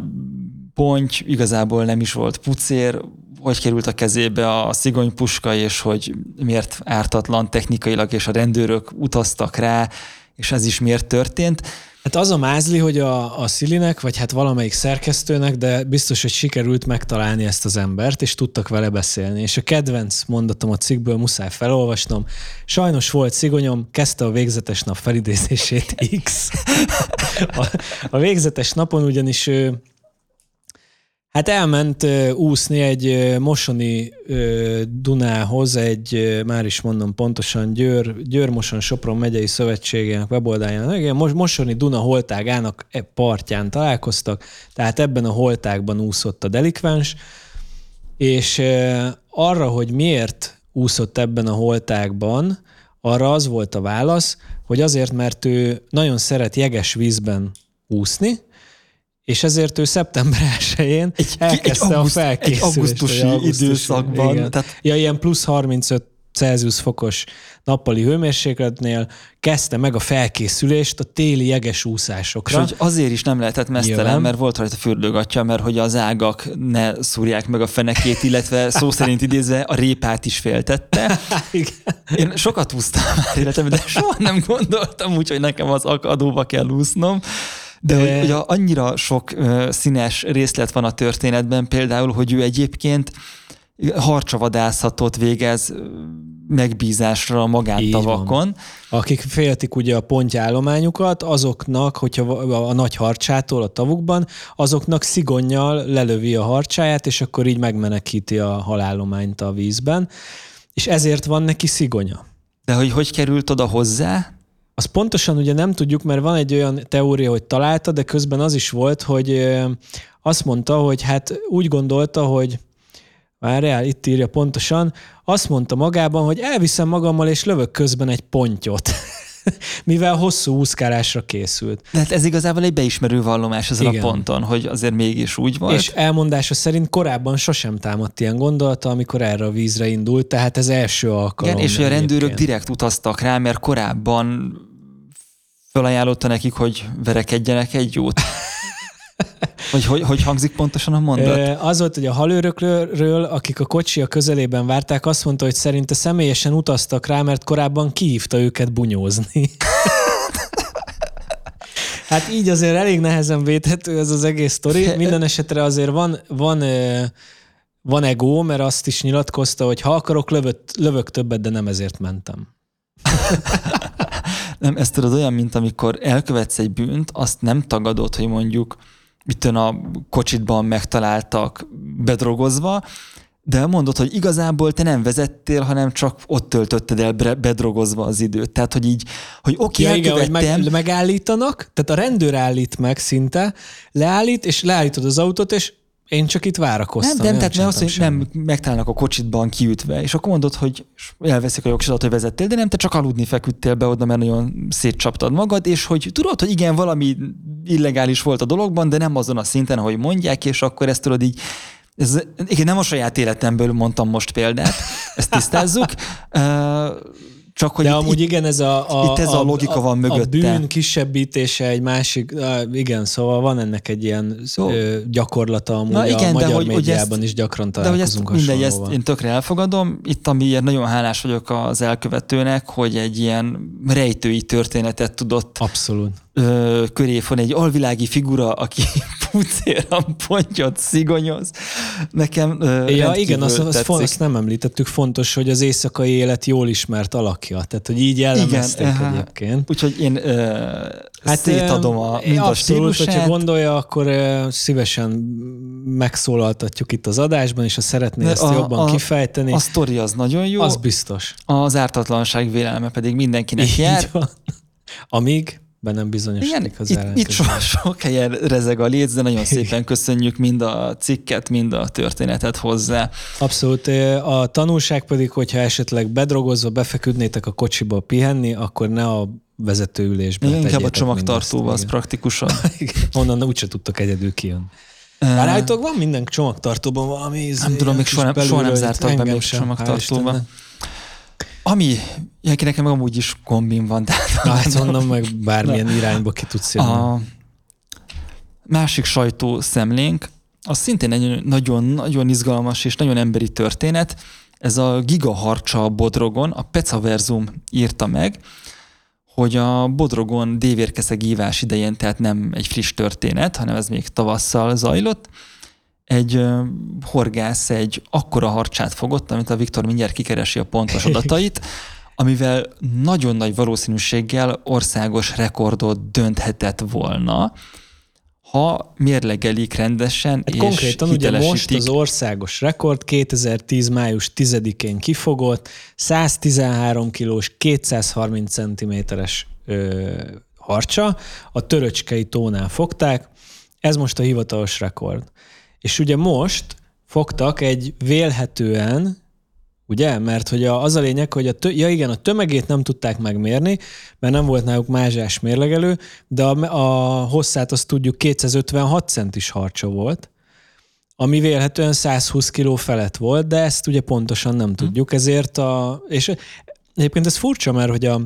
ponty, igazából nem is volt pucér, hogy került a kezébe a szigonypuska, és hogy miért ártatlan technikailag, és a rendőrök utaztak rá, és ez is miért történt. Hát az a mázli, hogy a, a Szilinek, vagy hát valamelyik szerkesztőnek, de biztos, hogy sikerült megtalálni ezt az embert, és tudtak vele beszélni. És a kedvenc mondatom a cikkből muszáj felolvasnom. Sajnos volt szigonyom, kezdte a végzetes nap felidézését X. [laughs] A, a végzetes napon ugyanis ő Hát elment úszni egy mosoni Dunához, egy, már is mondom pontosan, Győr, Győr Moson Sopron megyei szövetségének weboldalán. Igen, Mosoni Duna holtágának e partján találkoztak, tehát ebben a holtágban úszott a delikvens, és arra, hogy miért úszott ebben a holtágban, arra az volt a válasz, hogy azért, mert ő nagyon szeret jeges vízben úszni, és ezért ő szeptember [laughs] 1-én egy, elkezdte egy auguszt, a felkészülést. Egy augusztusi, augusztusi időszakban. Igen. Tehát... Ja, ilyen plusz 35 Celsius fokos nappali hőmérsékletnél kezdte meg a felkészülést a téli jeges úszásokra. És hogy azért is nem lehetett mesztelen, Nyilván. mert volt rajta fürdőgatja, mert hogy az ágak ne szúrják meg a fenekét, illetve szó szerint idézve a répát is féltette. [laughs] Én sokat úsztam már életemben, de soha nem gondoltam úgy, hogy nekem az akadóba kell úsznom. De. Hogy, hogy annyira sok színes részlet van a történetben, például, hogy ő egyébként harcsavadászatot végez megbízásra a magántavakon. Akik féltik ugye a pontjállományukat, azoknak, hogyha a nagy harcsától a tavukban, azoknak szigonnyal lelövi a harcsáját, és akkor így megmenekíti a halállományt a vízben, és ezért van neki szigonya. De hogy hogy került oda hozzá? Az pontosan ugye nem tudjuk, mert van egy olyan teória, hogy találta, de közben az is volt, hogy azt mondta, hogy hát úgy gondolta, hogy Várjál, itt írja pontosan. Azt mondta magában, hogy elviszem magammal, és lövök közben egy pontyot. [laughs] [laughs] Mivel hosszú úszkálásra készült. De hát ez igazából egy beismerő vallomás ezen Igen. a ponton, hogy azért mégis úgy volt. És elmondása szerint korábban sosem támadt ilyen gondolata, amikor erre a vízre indult, tehát ez első alkalom. Igen, és hogy a rendőrök egyébként. direkt utaztak rá, mert korábban felajánlotta nekik, hogy verekedjenek egy jót. [laughs] Vagy hogy, hogy hangzik pontosan a mondat? Az volt, hogy a halőrökről, akik a kocsi a közelében várták, azt mondta, hogy szerinte személyesen utaztak rá, mert korábban kihívta őket bunyózni. [laughs] hát így azért elég nehezen védhető ez az egész sztori. Minden esetre azért van, van, van ego, mert azt is nyilatkozta, hogy ha akarok, lövök, lövök többet, de nem ezért mentem. nem, ez tudod olyan, mint amikor elkövetsz egy bűnt, azt nem tagadod, hogy mondjuk itt a kocsitban megtaláltak bedrogozva, de mondod, hogy igazából te nem vezettél, hanem csak ott töltötted el bedrogozva az időt. Tehát, hogy így, hogy oké, okay, ja, igen, hogy meg, megállítanak, tehát a rendőr állít meg szinte, leállít, és leállítod az autót, és én csak itt várakoztam. Nem, nem, tehát mert azt, hogy nem megtalálnak a kocsitban kiütve, és akkor mondod, hogy elveszik a jogsidat, hogy vezettél, de nem, te csak aludni feküdtél be oda, mert nagyon szétcsaptad magad, és hogy tudod, hogy igen, valami illegális volt a dologban, de nem azon a szinten, ahogy mondják, és akkor ezt tudod így ez, igen, nem a saját életemből mondtam most példát, ezt tisztázzuk. [laughs] Csak hogy De itt, amúgy itt, igen, ez a, a, itt ez a, a logika a, van mögötte. A bűn kisebbítése egy másik, igen, szóval van ennek egy ilyen Jó. gyakorlata amúgy Na igen, a magyar de hogy, médiában hogy ezt, is gyakran találkozunk De hogy ezt, mindegy, ezt én tökre elfogadom. Itt amiért nagyon hálás vagyok az elkövetőnek, hogy egy ilyen rejtői történetet tudott Abszolút ö, köré van egy alvilági figura, aki [laughs] pucéran pontyot szigonyoz. Nekem ö, Ja, igen, azt, azt, font, azt nem említettük, fontos, hogy az éjszakai élet jól ismert alakja, tehát hogy így jellemezték aha. egyébként. Úgyhogy én ö, hát, szétadom a, mind a Abszolút, hogyha stílusát. gondolja, akkor ö, szívesen megszólaltatjuk itt az adásban, és ha szeretné De ezt a- jobban a- kifejteni, A sztori az nagyon jó, az biztos. az ártatlanság vélelme pedig mindenkinek Így jár. van. Amíg be nem Igen, bizonyosodik az itt, itt so, sok helyen rezeg a léc, de nagyon szépen köszönjük mind a cikket, mind a történetet hozzá. Abszolút. A tanulság pedig, hogyha esetleg bedrogozva befeküdnétek a kocsiba pihenni, akkor ne a vezetőülésben Inkább a tegyétek csomagtartóba, az. [laughs] Igen. Onnan úgyse tudtok egyedül kijönni. Már állítólag van minden csomagtartóban valami izé, Nem tudom, még soha nem- soha nem zártak be még csomagtartóba. Ami, ja, nekem amúgy is kombin van, tehát Na, hát onnan meg bármilyen irányba ki tudsz jönni. a másik sajtó szemlénk, az szintén egy nagyon-nagyon izgalmas és nagyon emberi történet. Ez a gigaharcsa a Bodrogon, a Pecaverzum írta meg, hogy a Bodrogon dévérkeszeg ívás idején, tehát nem egy friss történet, hanem ez még tavasszal zajlott, egy horgász egy akkora harcsát fogott, amit a Viktor mindjárt kikeresi a pontos [laughs] adatait, amivel nagyon nagy valószínűséggel országos rekordot dönthetett volna, ha mérlegelik rendesen, Hát és konkrétan ugye most az országos rekord 2010. május 10-én kifogott, 113 kilós, 230 centiméteres harcsa, a töröcskei tónál fogták, ez most a hivatalos rekord. És ugye most fogtak egy vélhetően, ugye? Mert hogy a, az a lényeg, hogy a, tö, ja igen, a tömegét nem tudták megmérni, mert nem volt náluk mázsás mérlegelő, de a, a hosszát azt tudjuk 256 centis harcsa volt, ami vélhetően 120 kiló felett volt, de ezt ugye pontosan nem tudjuk, ezért a... És egyébként ez furcsa, mert hogy a,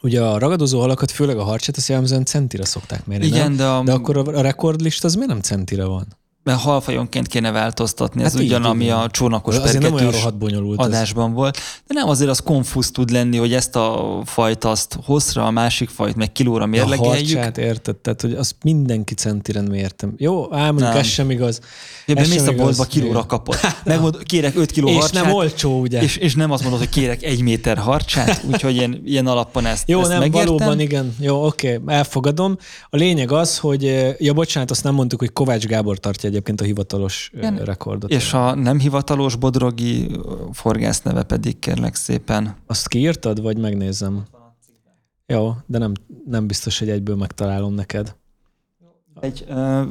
ugye a ragadozó halakat, főleg a harcsát, azt jellemzően centire szokták mérni, Igen, nem? de, a, De akkor a, a rekordlista az miért nem centire van? Mert halfajonként kéne változtatni, ez Hát így, ugyan, ami a csónakos Azért nem olyan pergetős rohadt bonyolult ez. adásban volt. De nem, azért az konfusz tud lenni, hogy ezt a fajt azt hosszra, a másik fajt meg kilóra A mérlegeljük. harcsát érted, tehát hogy azt mindenki centiren mértem. Jó, ám mondjuk ez sem igaz. Ja, Ez mész a boltba kilóra kapod. [laughs] Megmond, kérek 5 kiló És harcsát, nem olcsó, ugye? és, és nem azt mondod, hogy kérek egy méter harcsát, [laughs] úgyhogy én ilyen alapon ezt, Jó, ezt nem, megértem. valóban igen. Jó, oké, elfogadom. A lényeg az, hogy, ja bocsánat, azt nem mondtuk, hogy Kovács Gábor tartja egyébként a hivatalos Igen. rekordot. És a nem hivatalos bodrogi forgász neve pedig kérlek szépen. Azt kiírtad, vagy megnézem? Jó, de nem, nem biztos, hogy egyből megtalálom neked. Egy,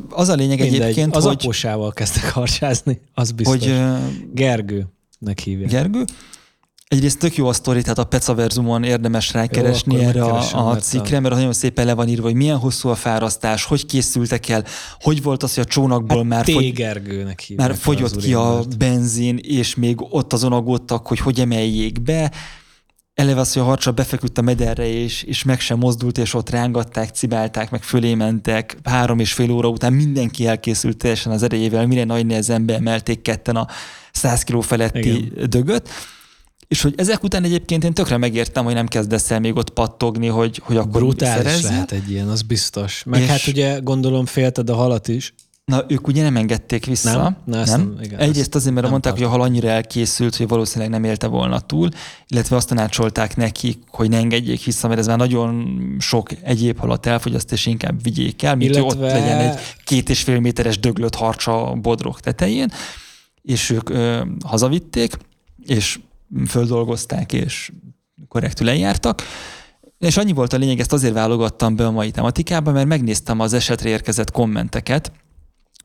az a lényeg Mindegy, egyébként, az hogy, apósával kezdtek harcsázni, az biztos. hogy Gergőnek hívják. Gergő, egyrészt tök jó a sztori, tehát a Pecaverzumon érdemes rákeresni erre a, a cikkre, mert nagyon szépen le van írva, hogy milyen hosszú a fárasztás, hogy készültek el, hogy volt az, hogy a csónakból már, T. fogy, már fogyott ki a benzin, és még ott azon aggódtak, hogy hogy emeljék be. Eleve az, hogy a harcsa befeküdt a mederre, és, és meg sem mozdult, és ott rángatták, cibálták, meg fölé mentek. Három és fél óra után mindenki elkészült teljesen az erejével, mire nagy nehezen beemelték ketten a 100 kiló feletti Igen. dögöt. És hogy ezek után egyébként én tökre megértem, hogy nem kezdesz el még ott pattogni, hogy, hogy akkor Brutális szerezzel. lehet egy ilyen, az biztos. Meg És- hát ugye gondolom félted a halat is. Na, ők ugye nem engedték vissza. Nem? Na, ezt nem- igen, Egyrészt azért, mert nem mondták, hogy a hal annyira elkészült, hogy valószínűleg nem élte volna túl, illetve azt tanácsolták nekik, hogy ne engedjék vissza, mert ez már nagyon sok egyéb halat elfogyaszt, és inkább vigyék el, mint illetve... hogy ott legyen egy két és fél méteres döglött harcsa bodrok tetején, és ők ö, hazavitték, és földolgozták, és korrektül eljártak. És annyi volt a lényeg, ezt azért válogattam be a mai tematikába, mert megnéztem az esetre érkezett kommenteket,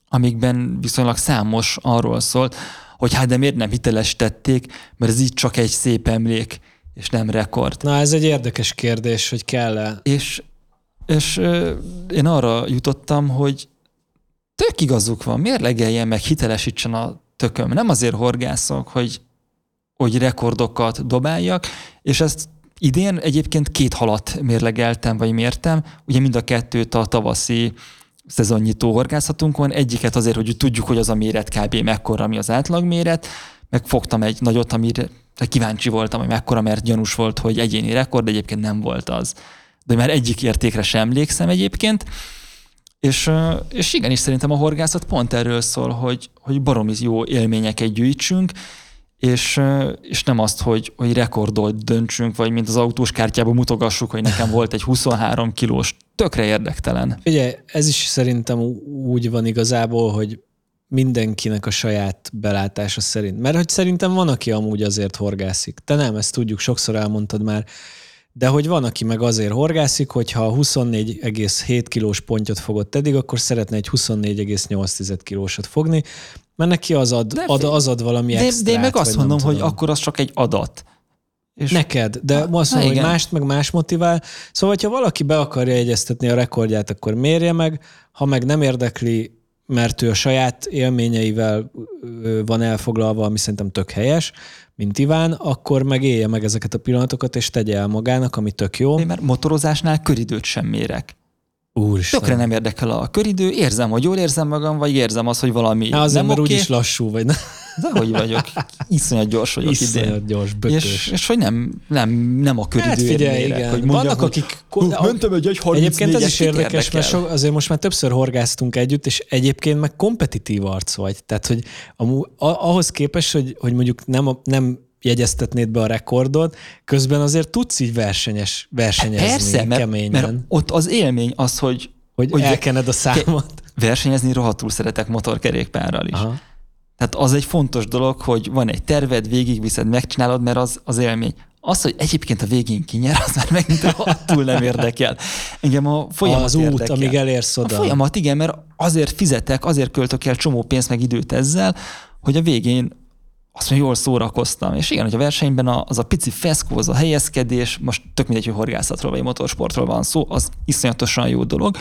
amikben viszonylag számos arról szólt, hogy hát de miért nem hitelesítették, mert ez így csak egy szép emlék, és nem rekord. Na, ez egy érdekes kérdés, hogy kell-e. És, és én arra jutottam, hogy tök igazuk van, miért legeljen meg, hitelesítsen a tököm. Nem azért horgászok, hogy, hogy rekordokat dobáljak, és ezt idén egyébként két halat mérlegeltem, vagy mértem, ugye mind a kettőt a tavaszi szezonnyitó horgászatunkon, egyiket azért, hogy tudjuk, hogy az a méret kb. mekkora, ami az átlagméret, meg fogtam egy nagyot, amire kíváncsi voltam, hogy mekkora, mert gyanús volt, hogy egyéni rekord, de egyébként nem volt az. de már egyik értékre sem emlékszem egyébként. És, és igenis szerintem a horgászat pont erről szól, hogy, hogy baromi jó élményeket gyűjtsünk, és, és nem azt, hogy, hogy rekordot döntsünk, vagy mint az autós kártyában mutogassuk, hogy nekem volt egy 23 kilós, tökre érdektelen. Ugye, ez is szerintem úgy van igazából, hogy mindenkinek a saját belátása szerint. Mert hogy szerintem van, aki amúgy azért horgászik. Te nem, ezt tudjuk, sokszor elmondtad már. De hogy van, aki meg azért horgászik, hogyha 24,7 kilós pontyot fogott eddig, akkor szeretne egy 24,8 kilósat fogni, mert neki az ad, ad, az ad valami de, extrát, De én meg azt mondom, hogy akkor az csak egy adat. És Neked, de ha, azt mondom, hogy mást meg más motivál. Szóval, ha valaki be akarja egyeztetni a rekordját, akkor mérje meg, ha meg nem érdekli, mert ő a saját élményeivel van elfoglalva, ami szerintem tök helyes, mint Iván, akkor meg élje meg ezeket a pillanatokat, és tegye el magának, ami tök jó. Én mert motorozásnál köridőt sem mérek. Úristen. Tökre nem érdekel a köridő, érzem, hogy jól érzem magam, vagy érzem azt, hogy valami Há, az nem ember oké. úgyis lassú vagy. Ne? De hogy vagyok, iszonyat gyors vagyok Iszonyat idén. gyors, bökös. És, és hogy nem, nem, nem a köridő Hát figyelj, igen. Hogy mondjam, Vannak, hogy, akik... Hú, mentem egy 1 Egyébként ez is érdekes, mert so, azért most már többször horgáztunk együtt, és egyébként meg kompetitív arc vagy. Tehát, hogy amú, ahhoz képest, hogy, hogy mondjuk nem, nem jegyeztetnéd be a rekordot, közben azért tudsz így versenyes, versenyezni Persze, mert, keményen. mert ott az élmény az, hogy hogy, hogy elkened a számot. Versenyezni rohadtul szeretek motorkerékpárral is. Aha. Tehát az egy fontos dolog, hogy van egy terved, végigviszed, megcsinálod, mert az az élmény. Az, hogy egyébként a végén kinyer, az már megint rohadtul nem érdekel. Engem a folyamat Az út, érdekel. amíg elérsz oda. A folyamat, igen, mert azért fizetek, azért költök el csomó pénzt meg időt ezzel, hogy a végén azt mondja, jól szórakoztam. És igen, hogy a versenyben az a pici feszkó, az a helyezkedés, most tök mindegy, hogy horgászatról vagy motorsportról van szó, az iszonyatosan jó dolog.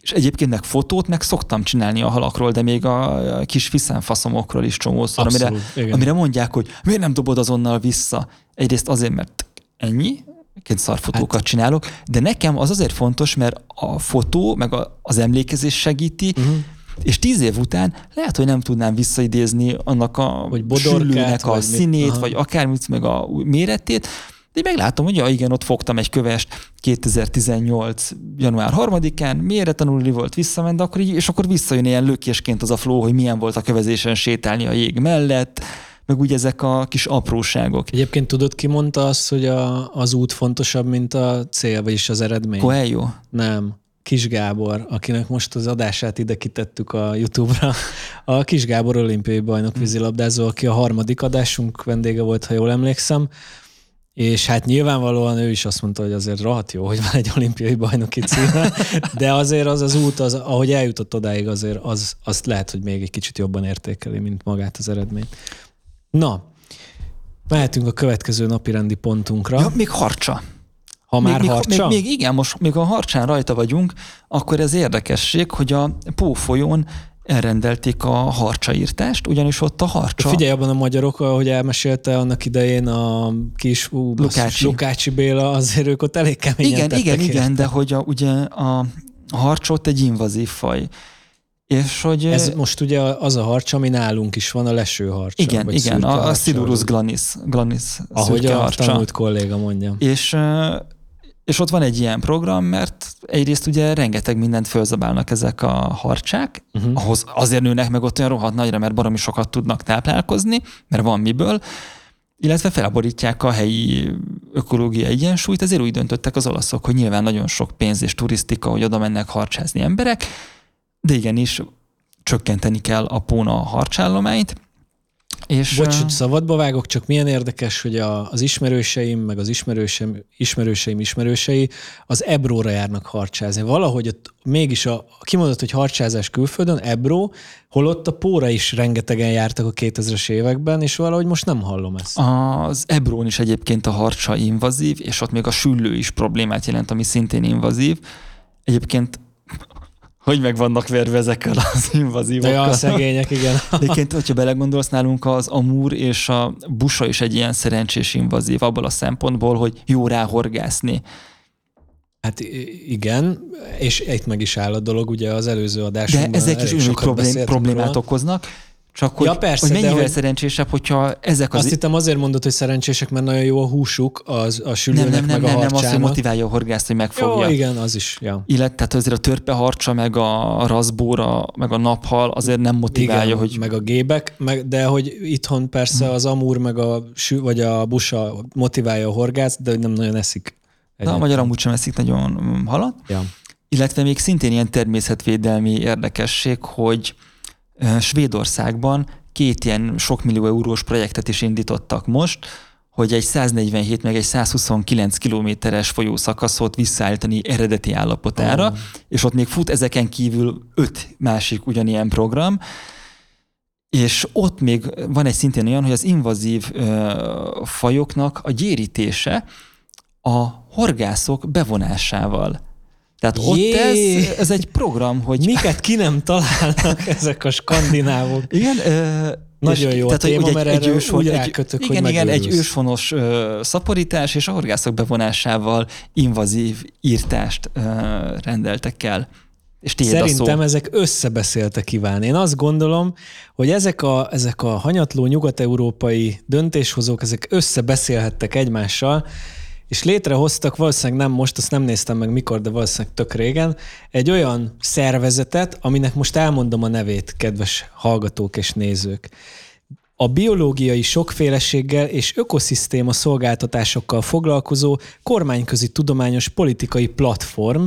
És egyébként meg fotót meg szoktam csinálni a halakról, de még a kis fiszánfaszomokról is csomószor, amire, amire mondják, hogy miért nem dobod azonnal vissza. Egyrészt azért, mert ennyi, egyébként szarfotókat hát. csinálok, de nekem az azért fontos, mert a fotó, meg a, az emlékezés segíti, uh-huh. És tíz év után lehet, hogy nem tudnám visszaidézni annak a vagy sülőnek a vagy színét, mit, vagy akármit, meg a méretét, de meglátom, hogy ja, igen, ott fogtam egy kövest 2018. január 3-án, mélyre tanulni volt, visszament, akkor így, és akkor visszajön ilyen lökésként az a flow, hogy milyen volt a kövezésen sétálni a jég mellett, meg úgy ezek a kis apróságok. Egyébként tudod, ki mondta azt, hogy a, az út fontosabb, mint a cél, vagyis az eredmény? Coelho? Nem. Kis Gábor, akinek most az adását ide kitettük a YouTube-ra. A Kis Gábor olimpiai bajnok hmm. vízilabdázó, aki a harmadik adásunk vendége volt, ha jól emlékszem. És hát nyilvánvalóan ő is azt mondta, hogy azért rohadt jó, hogy van egy olimpiai bajnoki címe, [laughs] de azért az az út, az, ahogy eljutott odáig, azért az, azt lehet, hogy még egy kicsit jobban értékeli, mint magát az eredményt. Na, mehetünk a következő napi rendi pontunkra. Ja, még harcsa. Ha már még, harcsa? Még, még igen, most még a harcsán rajta vagyunk, akkor ez érdekesség, hogy a Pó folyón elrendelték a harcsaírtást, ugyanis ott a harcsa... Figyelj abban a magyarok, ahogy elmesélte annak idején a kis ú, Lukácsi. Lukácsi Béla, azért ők ott elég keményen Igen, igen, érte. igen, de hogy a, ugye a, a harcsot egy invazív faj. És hogy... Ez most ugye az a harcs, ami nálunk is van, a leső harcsa. Igen, igen, a, a Sidurus glanis, glanis Ahogy a harcsa. tanult kolléga mondja. És és ott van egy ilyen program, mert egyrészt ugye rengeteg mindent fölzabálnak ezek a harcsák, uh-huh. ahhoz azért nőnek meg ott olyan rohadt nagyra, mert baromi sokat tudnak táplálkozni, mert van miből, illetve felborítják a helyi ökológiai egyensúlyt, ezért úgy döntöttek az olaszok, hogy nyilván nagyon sok pénz és turisztika, hogy oda mennek harcsázni emberek, de igenis csökkenteni kell a póna harcsállományt, és, Bocs, hogy szabadba vágok, csak milyen érdekes, hogy a, az ismerőseim, meg az ismerőseim, ismerőseim ismerősei az Ebróra járnak harcsázni. Valahogy ott mégis a, kimondott, hogy harcsázás külföldön, Ebró, holott a Póra is rengetegen jártak a 2000-es években, és valahogy most nem hallom ezt. Az Ebrón is egyébként a harcsa invazív, és ott még a süllő is problémát jelent, ami szintén invazív. Egyébként hogy meg vannak verve ezekkel az invazívokkal. Ja, a szegények, igen. [laughs] Egyébként, hogyha belegondolsz, nálunk az amúr és a busa is egy ilyen szerencsés invazív abból a szempontból, hogy jó ráhorgászni. Hát igen, és itt meg is áll a dolog, ugye az előző adásunkban De ezek is úgy problém, problémát róla. okoznak, Csak hogy, Ja, persze, hogy mennyivel hogy- szerencsésebb, hogyha ezek az... Azt hittem azért mondod, hogy szerencsések, mert nagyon jó a húsuk, az, a nem, sülőnek, nem, nem, meg a nem, nem, az, hogy motiválja a horgászt, hogy megfogja. Jó, igen, az is. Ja. Illetve tehát azért a törpeharcsa, meg a razbóra, meg a naphal azért nem motiválja, Igen, hogy meg a gébek, meg, de hogy itthon persze az amúr, meg a sü, vagy a busa motiválja a horgász, de nem nagyon eszik. de a magyar amúgy sem eszik nagyon mm, halat. Ja. Illetve még szintén ilyen természetvédelmi érdekesség, hogy Svédországban két ilyen sok millió eurós projektet is indítottak most, hogy egy 147 meg egy 129 kilométeres folyószakaszot visszaállítani eredeti állapotára, Oh. és ott még fut ezeken kívül öt másik ugyanilyen program, és ott még van egy szintén olyan, hogy az invazív ö, fajoknak a gyérítése a horgászok bevonásával. Tehát ott Jé! ez, ez egy program, hogy... Miket ki nem találnak [laughs] ezek a skandinávok? Igen, ö, Nagyon jó a téma, mert erre úgy rákötök, hogy igen, igen, egy őshonos ö, szaporítás és a horgászok bevonásával invazív írtást ö, rendeltek el. És Szerintem ezek összebeszéltek kívánni. Én azt gondolom, hogy ezek a, ezek a hanyatló nyugat-európai döntéshozók, ezek összebeszélhettek egymással, és létrehoztak, valószínűleg nem most, azt nem néztem meg mikor, de valószínűleg tök régen, egy olyan szervezetet, aminek most elmondom a nevét, kedves hallgatók és nézők. A biológiai sokféleséggel és ökoszisztéma szolgáltatásokkal foglalkozó kormányközi tudományos politikai platform,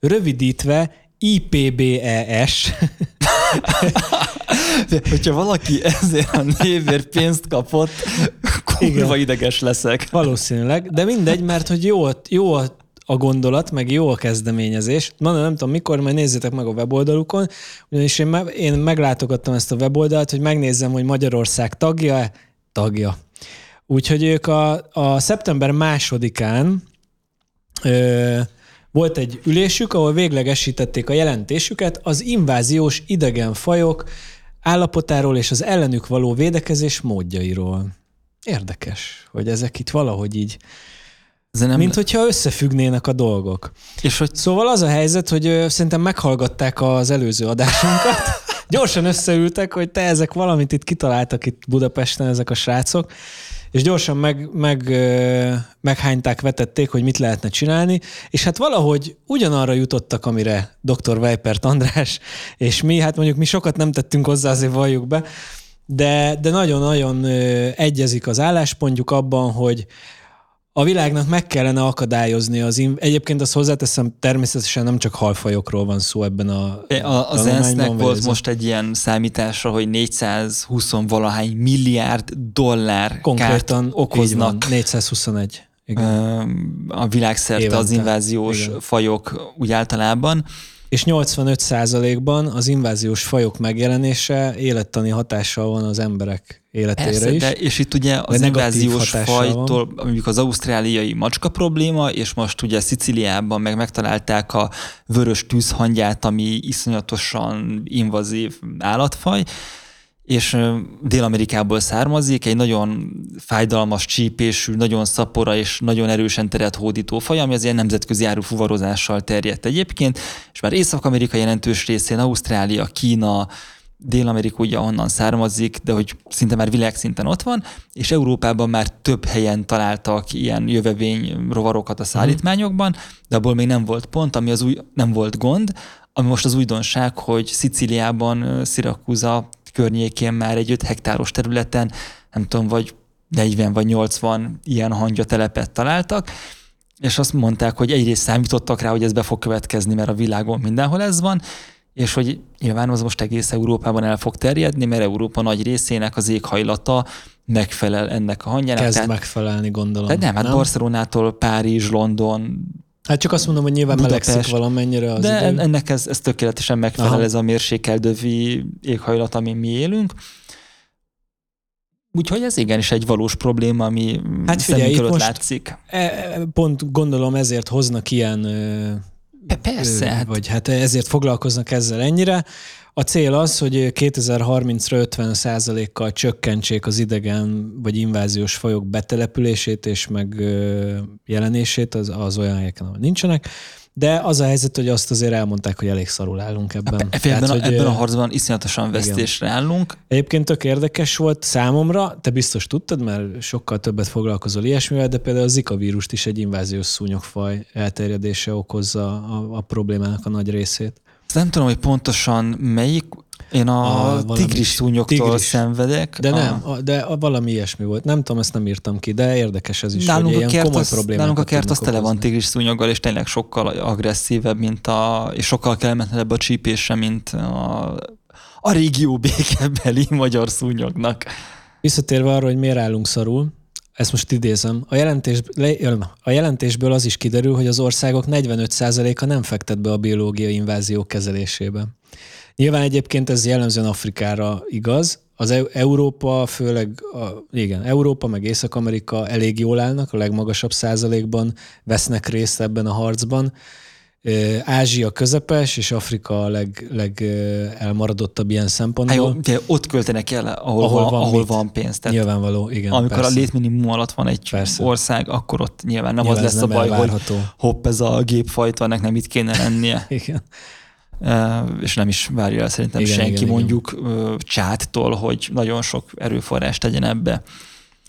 rövidítve IPBES, [laughs] [laughs] Hogyha valaki ezért a névért pénzt kapott, kurva ideges leszek. Valószínűleg, de mindegy, mert hogy jó, a- jó a, a gondolat, meg jó a kezdeményezés. Mondom, nem tudom mikor, majd nézzétek meg a weboldalukon, ugyanis én, me, én meglátogattam ezt a weboldalt, hogy megnézzem, hogy Magyarország tagja-e? Tagja. Úgyhogy ők a, a szeptember másodikán ö, volt egy ülésük, ahol véglegesítették a jelentésüket az inváziós idegen fajok állapotáról és az ellenük való védekezés módjairól. Érdekes, hogy ezek itt valahogy így, Ez nem, mint hogyha összefüggnének a dolgok. és hogy Szóval az a helyzet, hogy szerintem meghallgatták az előző adásunkat, [laughs] gyorsan összeültek, hogy te ezek valamit itt kitaláltak itt Budapesten ezek a srácok, és gyorsan meg, meg, meghányták, vetették, hogy mit lehetne csinálni, és hát valahogy ugyanarra jutottak, amire dr. Weipert András és mi, hát mondjuk mi sokat nem tettünk hozzá, azért valljuk be, de, de nagyon-nagyon egyezik az álláspontjuk abban, hogy a világnak meg kellene akadályozni az... In- Egyébként azt hozzáteszem, természetesen nem csak halfajokról van szó ebben a a, az ENSZ-nek volt ez most egy ilyen számításra, hogy 420 valahány milliárd dollár Konkrétan okoznak van, 421. Igen. a világszerte az Évente. inváziós Igen. fajok úgy általában. És 85%-ban az inváziós fajok megjelenése élettani hatással van az emberek életére Persze, is. de és itt ugye az inváziós fajtól, mondjuk az ausztráliai macska probléma, és most ugye Sziciliában meg megtalálták a vörös tűzhangyát, ami iszonyatosan invazív állatfaj, és Dél-Amerikából származik, egy nagyon fájdalmas csípésű, nagyon szapora és nagyon erősen teret hódító faj, ami az ilyen nemzetközi árufuvarozással terjedt egyébként, és már Észak-Amerika jelentős részén, Ausztrália, Kína, Dél-Amerika ugye onnan származik, de hogy szinte már világszinten ott van, és Európában már több helyen találtak ilyen jövevény rovarokat a szállítmányokban, de abból még nem volt pont, ami az új, nem volt gond, ami most az újdonság, hogy Szicíliában, Szirakuza környékén már egy 5 hektáros területen, nem tudom, vagy 40 vagy 80 ilyen hangya-telepet találtak, és azt mondták, hogy egyrészt számítottak rá, hogy ez be fog következni, mert a világon mindenhol ez van, és hogy nyilván az most egész Európában el fog terjedni, mert Európa nagy részének az éghajlata megfelel ennek a hangyának. Kezd Tehát, megfelelni, gondolom. de nem, hát Barcelonától Párizs, London, Hát csak azt mondom, hogy nyilván Budapest. melegszik valamennyire az de idő. ennek ez, ez tökéletesen megfelel Aha. ez a mérsékeldövi éghajlat, amin mi élünk. Úgyhogy ez igenis egy valós probléma, ami Hát figyelj, itt most- látszik. E- Pont gondolom ezért hoznak ilyen Persze, Ö, hát Vagy hát ezért foglalkoznak ezzel ennyire. A cél az, hogy 2030-ra 50 kal csökkentsék az idegen vagy inváziós fajok betelepülését és meg jelenését az, az olyan helyeken, ahol nincsenek, de az a helyzet, hogy azt azért elmondták, hogy elég szarul állunk ebben. Hát, ebben, Tehát, a, hogy, ebben a harcban iszonyatosan vesztésre igen. állunk. Egyébként tök érdekes volt számomra, te biztos tudtad, mert sokkal többet foglalkozol ilyesmivel, de például a Zika vírust is egy inváziós szúnyogfaj elterjedése okozza a, a problémának a nagy részét. Nem tudom, hogy pontosan melyik, én a, a tigris szúnyoktól tigris. szenvedek. De a... nem, a, de a valami ilyesmi volt. Nem tudom, ezt nem írtam ki, de érdekes ez is, nálunk hogy a ilyen komoly az, Nálunk a kert az tele van tigris szúnyoggal, és tényleg sokkal agresszívebb, mint a, és sokkal kellemetlenebb a csípése, mint a, a régió békebeli [laughs] magyar szúnyognak. Visszatérve arra, hogy miért állunk szarul, ezt most idézem, a, jelentés, a jelentésből az is kiderül, hogy az országok 45%-a nem fektet be a biológiai invázió kezelésébe. Nyilván egyébként ez jellemzően Afrikára igaz. Az Európa, főleg a, igen, Európa meg Észak-Amerika elég jól állnak, a legmagasabb százalékban vesznek részt ebben a harcban. Ázsia közepes, és Afrika a leg, leg elmaradottabb ilyen szempontból. Hát jó, ott költenek el, ahol, ahol, van, van, ahol van pénz. Tehát nyilvánvaló, igen. Amikor persze. a létminimum alatt van egy persze. ország, akkor ott nyilván nem nyilván az lesz a baj, elvárható. hogy hopp, ez a gépfajta, ennek nem itt kéne lennie. [laughs] igen és nem is várja el szerintem igen, senki igen, mondjuk igen. csáttól, hogy nagyon sok erőforrást tegyen ebbe.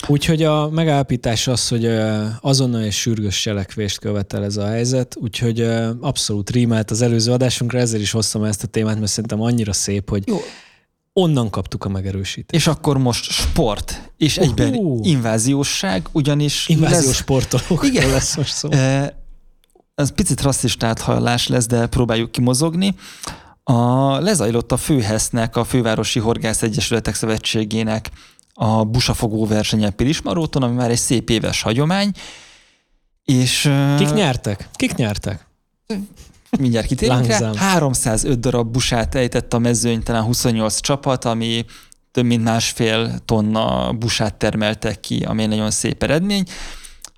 Úgyhogy a megállapítás az, hogy azonnal és sürgős cselekvést követel ez a helyzet, úgyhogy abszolút rímelt az előző adásunkra, ezért is hoztam ezt a témát, mert szerintem annyira szép, hogy Jó. onnan kaptuk a megerősítést. És akkor most sport, és egyben uh, inváziósság, ugyanis... Inváziós lesz... sportolók Igen. lesz most szó ez picit rasszista áthajlás lesz, de próbáljuk kimozogni. A, lezajlott a Főhesznek, a Fővárosi Horgász Egyesületek Szövetségének a busafogó versenye Pilismaróton, ami már egy szép éves hagyomány. És, Kik nyertek? Kik nyertek? Mindjárt kitérünk rá. 305 darab busát ejtett a mezőny, talán 28 csapat, ami több mint másfél tonna busát termeltek ki, ami egy nagyon szép eredmény.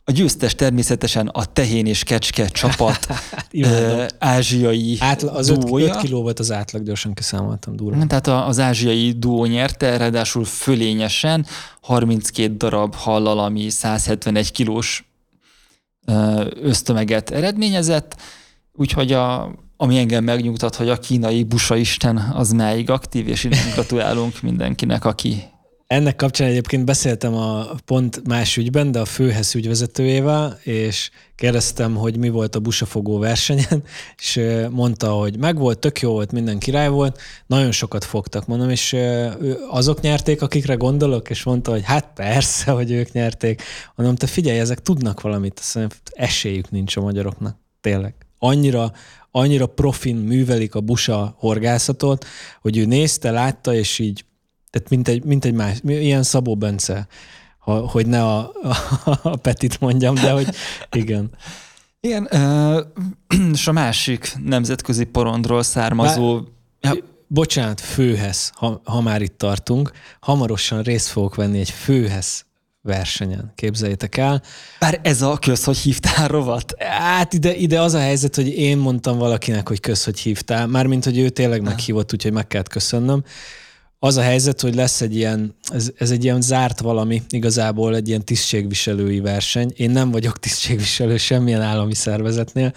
A győztes természetesen a tehén és kecske csapat [laughs] uh, ázsiai Átla, Az 5, 5 kiló volt az átlag, gyorsan kiszámoltam durva. Tehát az ázsiai duó nyerte, ráadásul fölényesen 32 darab hallal, ami 171 kilós ösztömeget eredményezett, úgyhogy a, ami engem megnyugtat, hogy a kínai busa isten az máig aktív, és innen [laughs] gratulálunk mindenkinek, aki ennek kapcsán egyébként beszéltem a pont más ügyben, de a főhez ügyvezetőjével, és kérdeztem, hogy mi volt a busafogó versenyen, [laughs] és mondta, hogy megvolt, tök jó volt, minden király volt, nagyon sokat fogtak, mondom, és azok nyerték, akikre gondolok, és mondta, hogy hát persze, hogy ők nyerték. Mondom, te figyelj, ezek tudnak valamit, mondom, esélyük nincs a magyaroknak, tényleg. Annyira, annyira profin művelik a busa horgászatot, hogy ő nézte, látta, és így tehát mint egy, mint egy más, ilyen Szabó Bence, ha, hogy ne a, a, a Petit mondjam, de hogy igen. Igen, és a másik nemzetközi porondról származó... Bár, ja. Bocsánat, főhez, ha, ha már itt tartunk. Hamarosan részt fogok venni egy főhez versenyen, képzeljétek el. Bár ez a köz, hogy hívtál rovat? Hát ide, ide az a helyzet, hogy én mondtam valakinek, hogy köz, hogy hívtál, mármint, hogy ő tényleg meghívott, úgyhogy meg kellett köszönnöm az a helyzet, hogy lesz egy ilyen, ez, ez egy ilyen zárt valami, igazából egy ilyen tisztségviselői verseny. Én nem vagyok [laughs] tisztségviselő semmilyen állami szervezetnél,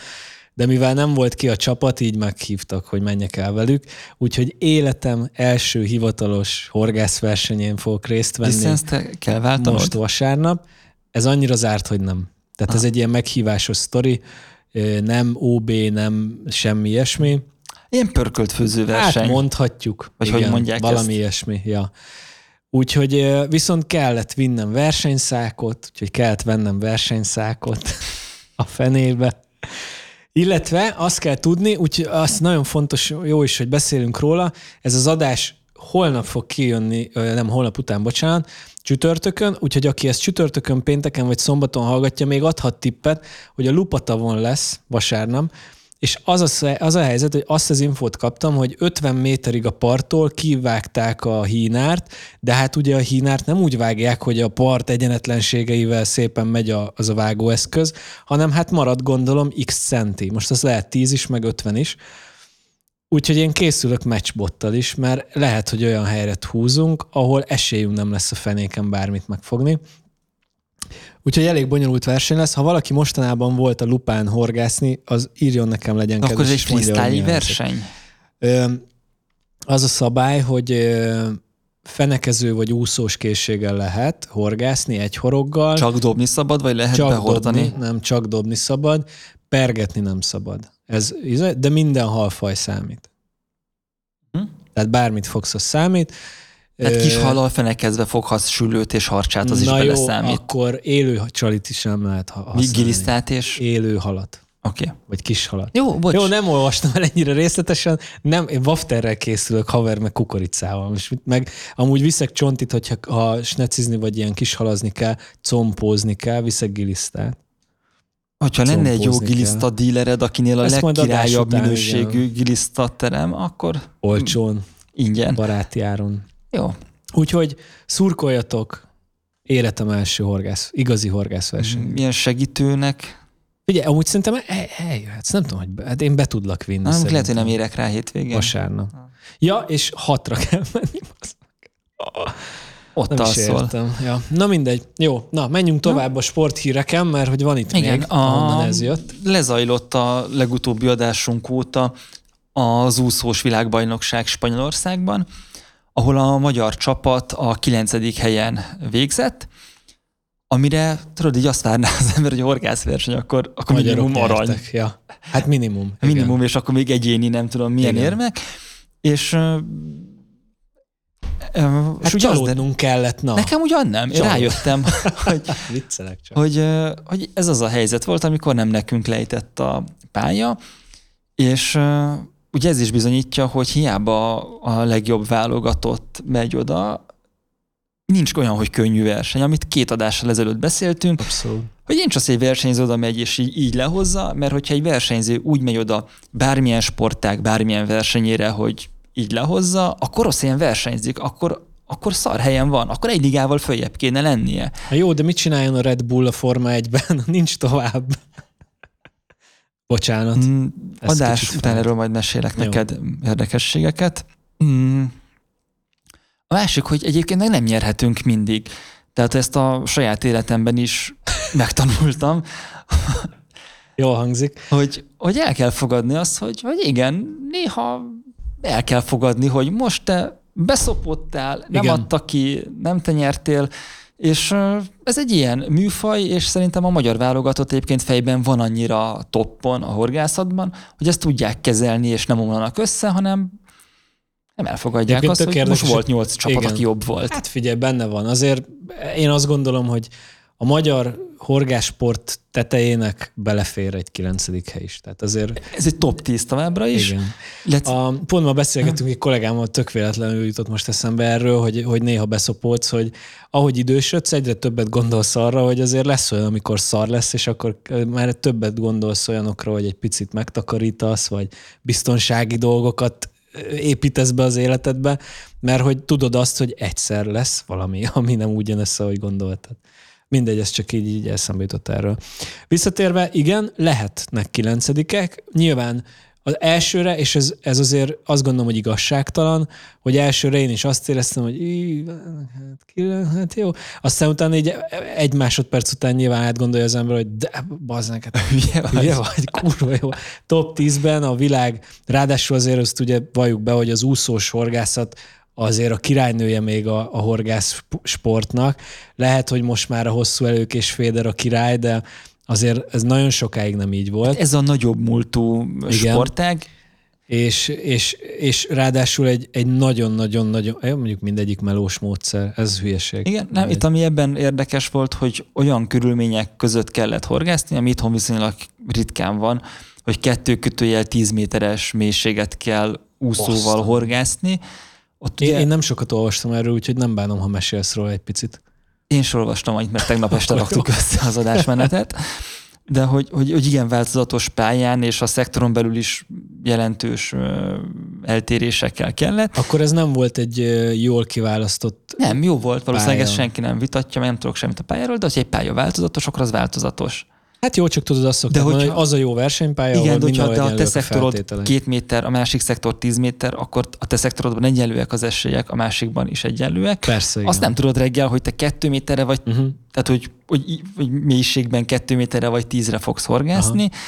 de mivel nem volt ki a csapat, így meghívtak, hogy menjek el velük. Úgyhogy életem első hivatalos horgászversenyén fogok részt venni. Licenzt kell váltanod? Most vasárnap. Ez annyira zárt, hogy nem. Tehát ah. ez egy ilyen meghívásos sztori, nem OB, nem semmi ilyesmi. Ilyen pörkölt főzőverseny. Hát mondhatjuk. Vagy igen, hogy mondják Valami ezt? ilyesmi, ja. Úgyhogy viszont kellett vinnem versenyszákot, úgyhogy kellett vennem versenyszákot [laughs] a fenébe. Illetve azt kell tudni, úgyhogy az nagyon fontos, jó is, hogy beszélünk róla, ez az adás holnap fog kijönni, nem holnap után, bocsánat, csütörtökön, úgyhogy aki ezt csütörtökön, pénteken vagy szombaton hallgatja, még adhat tippet, hogy a Lupatavon lesz vasárnap, és az a, az a helyzet, hogy azt az infót kaptam, hogy 50 méterig a parttól kivágták a hínárt, de hát ugye a hínárt nem úgy vágják, hogy a part egyenetlenségeivel szépen megy a, az a vágóeszköz, hanem hát marad gondolom x centi. Most az lehet 10 is, meg 50 is. Úgyhogy én készülök matchbottal is, mert lehet, hogy olyan helyre húzunk, ahol esélyünk nem lesz a fenéken bármit megfogni. Úgyhogy elég bonyolult verseny lesz. Ha valaki mostanában volt a lupán horgászni, az írjon nekem legyen Akkor ez kedves, egy és mondja, hogy freestyle verseny? Ö, Az a szabály, hogy ö, fenekező vagy úszós készséggel lehet horgászni egy horoggal. Csak dobni szabad, vagy lehet csak behordani? dobni, nem csak dobni szabad, pergetni nem szabad. Ez, de minden halfaj számít. Hm? Tehát bármit fogsz, az számít. Tehát Ö, kis halal fenekezve foghatsz sülőt és harcsát, az is Na jó, beleszámít. akkor élő csalit is nem lehet használni. gilisztát és... Élő halat, Oké. Okay. vagy kis halat. Jó, bocs. Jó, nem olvastam el ennyire részletesen, nem, én wafterrel készülök, haver, meg kukoricával. Most meg amúgy viszek csontit, hogyha ha snecizni, vagy ilyen kis halazni kell, compózni kell, viszek gilisztát. Hogyha lenne egy jó giliszta dílered, akinél a Ezt legkirályabb minőségű giliszta terem, akkor Olcsón, ingyen. baráti áron. Jó. Úgyhogy szurkoljatok, életem első horgász, igazi horgászverseny. Milyen segítőnek? Ugye, amúgy szerintem el- eljöhetsz, nem tudom, hogy be, hát én be tudlak vinni. Nem, lehet, hogy nem érek rá hétvégén. Vasárnap. Ja, és hatra kell menni. Ott Nem is alszol. értem. Ja. Na mindegy. Jó, na menjünk tovább a sporthíreken, mert hogy van itt Igen, még, a, ahonnan ez jött. lezajlott a legutóbbi adásunk óta az úszós világbajnokság Spanyolországban, ahol a magyar csapat a kilencedik helyen végzett, amire tudod, így azt várná az ember, hogy horgászverseny, akkor, akkor Magyarok minimum arany. nyertek. Ja. Hát minimum. [laughs] igen. Minimum, és akkor még egyéni, nem tudom milyen Igen. érmek. És, és Hát ugye az, de, csalódnunk kellett, na. nekem ugyan nem. Én rájöttem, [laughs] hogy, Viccelek csak. hogy, hogy ez az a helyzet volt, amikor nem nekünk lejtett a pálya, és ugye ez is bizonyítja, hogy hiába a legjobb válogatott megy oda, nincs olyan, hogy könnyű verseny, amit két adással ezelőtt beszéltünk, Abszolút. hogy nincs az, hogy egy versenyző oda megy és így, így lehozza, mert hogyha egy versenyző úgy megy oda bármilyen sportág, bármilyen versenyére, hogy így lehozza, akkor rossz helyen versenyzik, akkor, akkor szar helyen van, akkor egy ligával följebb kéne lennie. Hát jó, de mit csináljon a Red Bull a Forma 1-ben? [laughs] Nincs tovább. Bocsánat. Mm, Adás után erről majd mesélek Jó. neked érdekességeket. Mm. A másik, hogy egyébként meg nem nyerhetünk mindig. Tehát ezt a saját életemben is [laughs] megtanultam, Jól hangzik. hogy, hogy el kell fogadni azt, hogy, hogy igen, néha el kell fogadni, hogy most te beszopottál, nem Igen. adta ki, nem te nyertél, és ez egy ilyen műfaj, és szerintem a magyar válogatott egyébként fejben van annyira toppon a horgászatban, hogy ezt tudják kezelni, és nem omlanak össze, hanem nem elfogadják Egyébként azt, hogy érdekes, most volt nyolc csapat, igen. aki jobb volt. Hát figyelj, benne van. Azért én azt gondolom, hogy a magyar horgásport tetejének belefér egy kilencedik hely is. Tehát azért Ez egy top 10 továbbra is. igen. Let's, A, pont ma beszélgetünk egy kollégámmal, tök véletlenül jutott most eszembe erről, hogy, hogy néha beszopolsz, hogy ahogy idősödsz, egyre többet gondolsz arra, hogy azért lesz olyan, amikor szar lesz, és akkor már többet gondolsz olyanokra, hogy egy picit megtakarítasz, vagy biztonsági dolgokat építesz be az életedbe, mert hogy tudod azt, hogy egyszer lesz valami, [laughs] ami nem úgy jön össze, ahogy gondoltad. Mindegy, ez csak így, így eszembe jutott erről. Visszatérve, igen, lehetnek kilencedikek. Nyilván az elsőre, és ez, ez azért azt gondolom, hogy igazságtalan, hogy elsőre én is azt éreztem, hogy í, hát, kilen- hát jó. Aztán utána így egy másodperc után nyilván átgondolja az ember, hogy de bazd neked, hülye vagy. Hülye vagy, kurva jó. Top 10-ben a világ, ráadásul azért azt ugye valljuk be, hogy az úszós horgászat azért a királynője még a, a horgász sp- sportnak. Lehet, hogy most már a hosszú elők és Féder a király, de azért ez nagyon sokáig nem így volt. Ez a nagyobb múltú Igen. sportág. És, és, és ráadásul egy, egy nagyon-nagyon-nagyon, mondjuk mindegyik melós módszer, ez hülyeség. Igen, nem, itt ami ebben érdekes volt, hogy olyan körülmények között kellett horgászni, ami itthon viszonylag ritkán van, hogy kettő kötőjel 10 méteres mélységet kell úszóval Baszta. horgászni. Ott Én, ugye, én nem sokat olvastam erről, úgyhogy nem bánom, ha mesélsz róla egy picit. Én sem olvastam annyit, mert tegnap este raktuk össze az adásmenetet, de hogy, hogy, hogy igen változatos pályán, és a szektoron belül is jelentős eltérésekkel kellett. Akkor ez nem volt egy jól kiválasztott... Nem, jó volt, valószínűleg Pálya. ezt senki nem vitatja, mert nem tudok semmit a pályáról, de ha egy pálya változatos, akkor az változatos. Hát jó, csak tudod azt szokták De mondani, hogyha- hogy az a jó versenypálya, Igen, ahol hogyha de a te szektorod két méter, a másik szektor 10 méter, akkor a te szektorodban egyenlőek az esélyek, a másikban is egyenlőek. Persze, igen. Azt nem tudod reggel, hogy te kettő méterre vagy, Uh-huh. tehát hogy, hogy, hogy mélységben kettő méterre vagy tízre fogsz horgászni, Aha.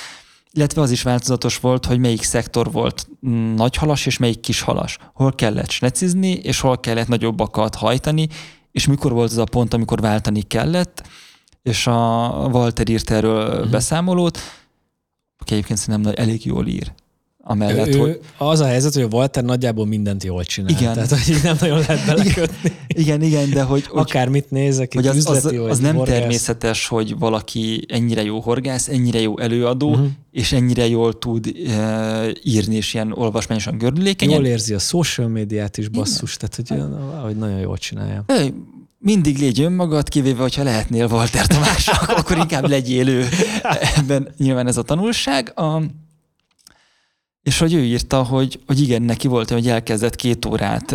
illetve az is változatos volt, hogy melyik szektor volt nagy halas és melyik kis halas. Hol kellett slecizni, és hol kellett nagyobbakat hajtani, és mikor volt az a pont, amikor váltani kellett, és a Walter írt erről uh-huh. beszámolót, aki egyébként szerintem elég jól ír. Amellett, ő, hogy Az a helyzet, hogy a Walter nagyjából mindent jól csinál. Igen. Tehát, hogy így nem nagyon lehet belekötni. igen, igen, de hogy, hogy Akármit nézek, hogy az, az, üzleti, vagy az nem horgász. természetes, hogy valaki ennyire jó horgász, ennyire jó előadó, uh-huh. és ennyire jól tud uh, írni, és ilyen olvasmányosan gördülékenyen. Jól érzi a social médiát is, basszus, tehát hogy, olyan- hogy nagyon jól csinálja. Ö, Mindig légy önmagad, kivéve, hogyha lehetnél Walter Tamás, [laughs] akkor- inkább legyél ő. Ebben nyilván ez a tanulság. A, és hogy ő írta, hogy, hogy igen, neki volt, hogy elkezdett két órát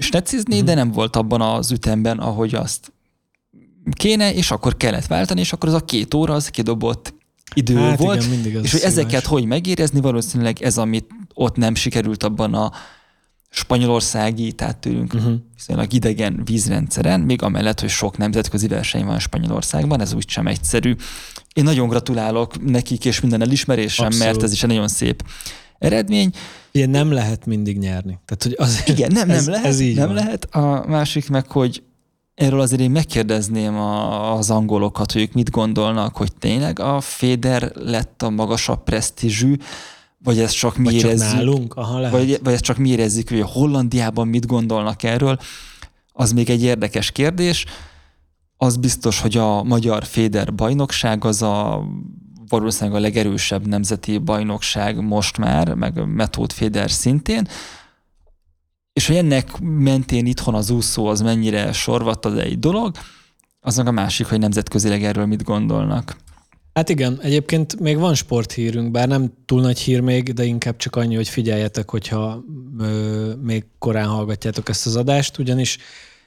snecizni, de nem volt abban az ütemben, ahogy azt kéne, és akkor kellett váltani, és akkor az a két óra, az kidobott idő Hát volt. igen, mindig az és hogy szívás. ezeket hogy megérezni, valószínűleg ez, amit ott nem sikerült abban a spanyolországi, tehát tőlünk uh-huh. viszonylag idegen vízrendszeren, még amellett, hogy sok nemzetközi verseny van Spanyolországban, ez úgy sem egyszerű. Én nagyon gratulálok nekik és minden elismerésem, Abszolút. mert ez is egy nagyon szép eredmény. Ugye nem lehet mindig nyerni. Tehát, hogy az, Igen, nem, nem ez, lehet, Ez így nem van. lehet. A másik meg, hogy erről azért én megkérdezném a, az angolokat, hogy ők mit gondolnak, hogy tényleg a Féder lett a magasabb presztízsű, vagy ez csak mi Vagy csak érezzük, nálunk? Aha, lehet. vagy, vagy ezt csak mi érezzük, hogy a Hollandiában mit gondolnak erről, az még egy érdekes kérdés. Az biztos, hogy a magyar Féder bajnokság az a valószínűleg a legerősebb nemzeti bajnokság most már, meg Metód Féder szintén, és hogy ennek mentén itthon az úszó az mennyire sorvat az egy dolog, az meg a másik, hogy nemzetközileg erről mit gondolnak. Hát igen, egyébként még van sporthírünk, bár nem túl nagy hír még, de inkább csak annyi, hogy figyeljetek, hogyha ö, még korán hallgatjátok ezt az adást, ugyanis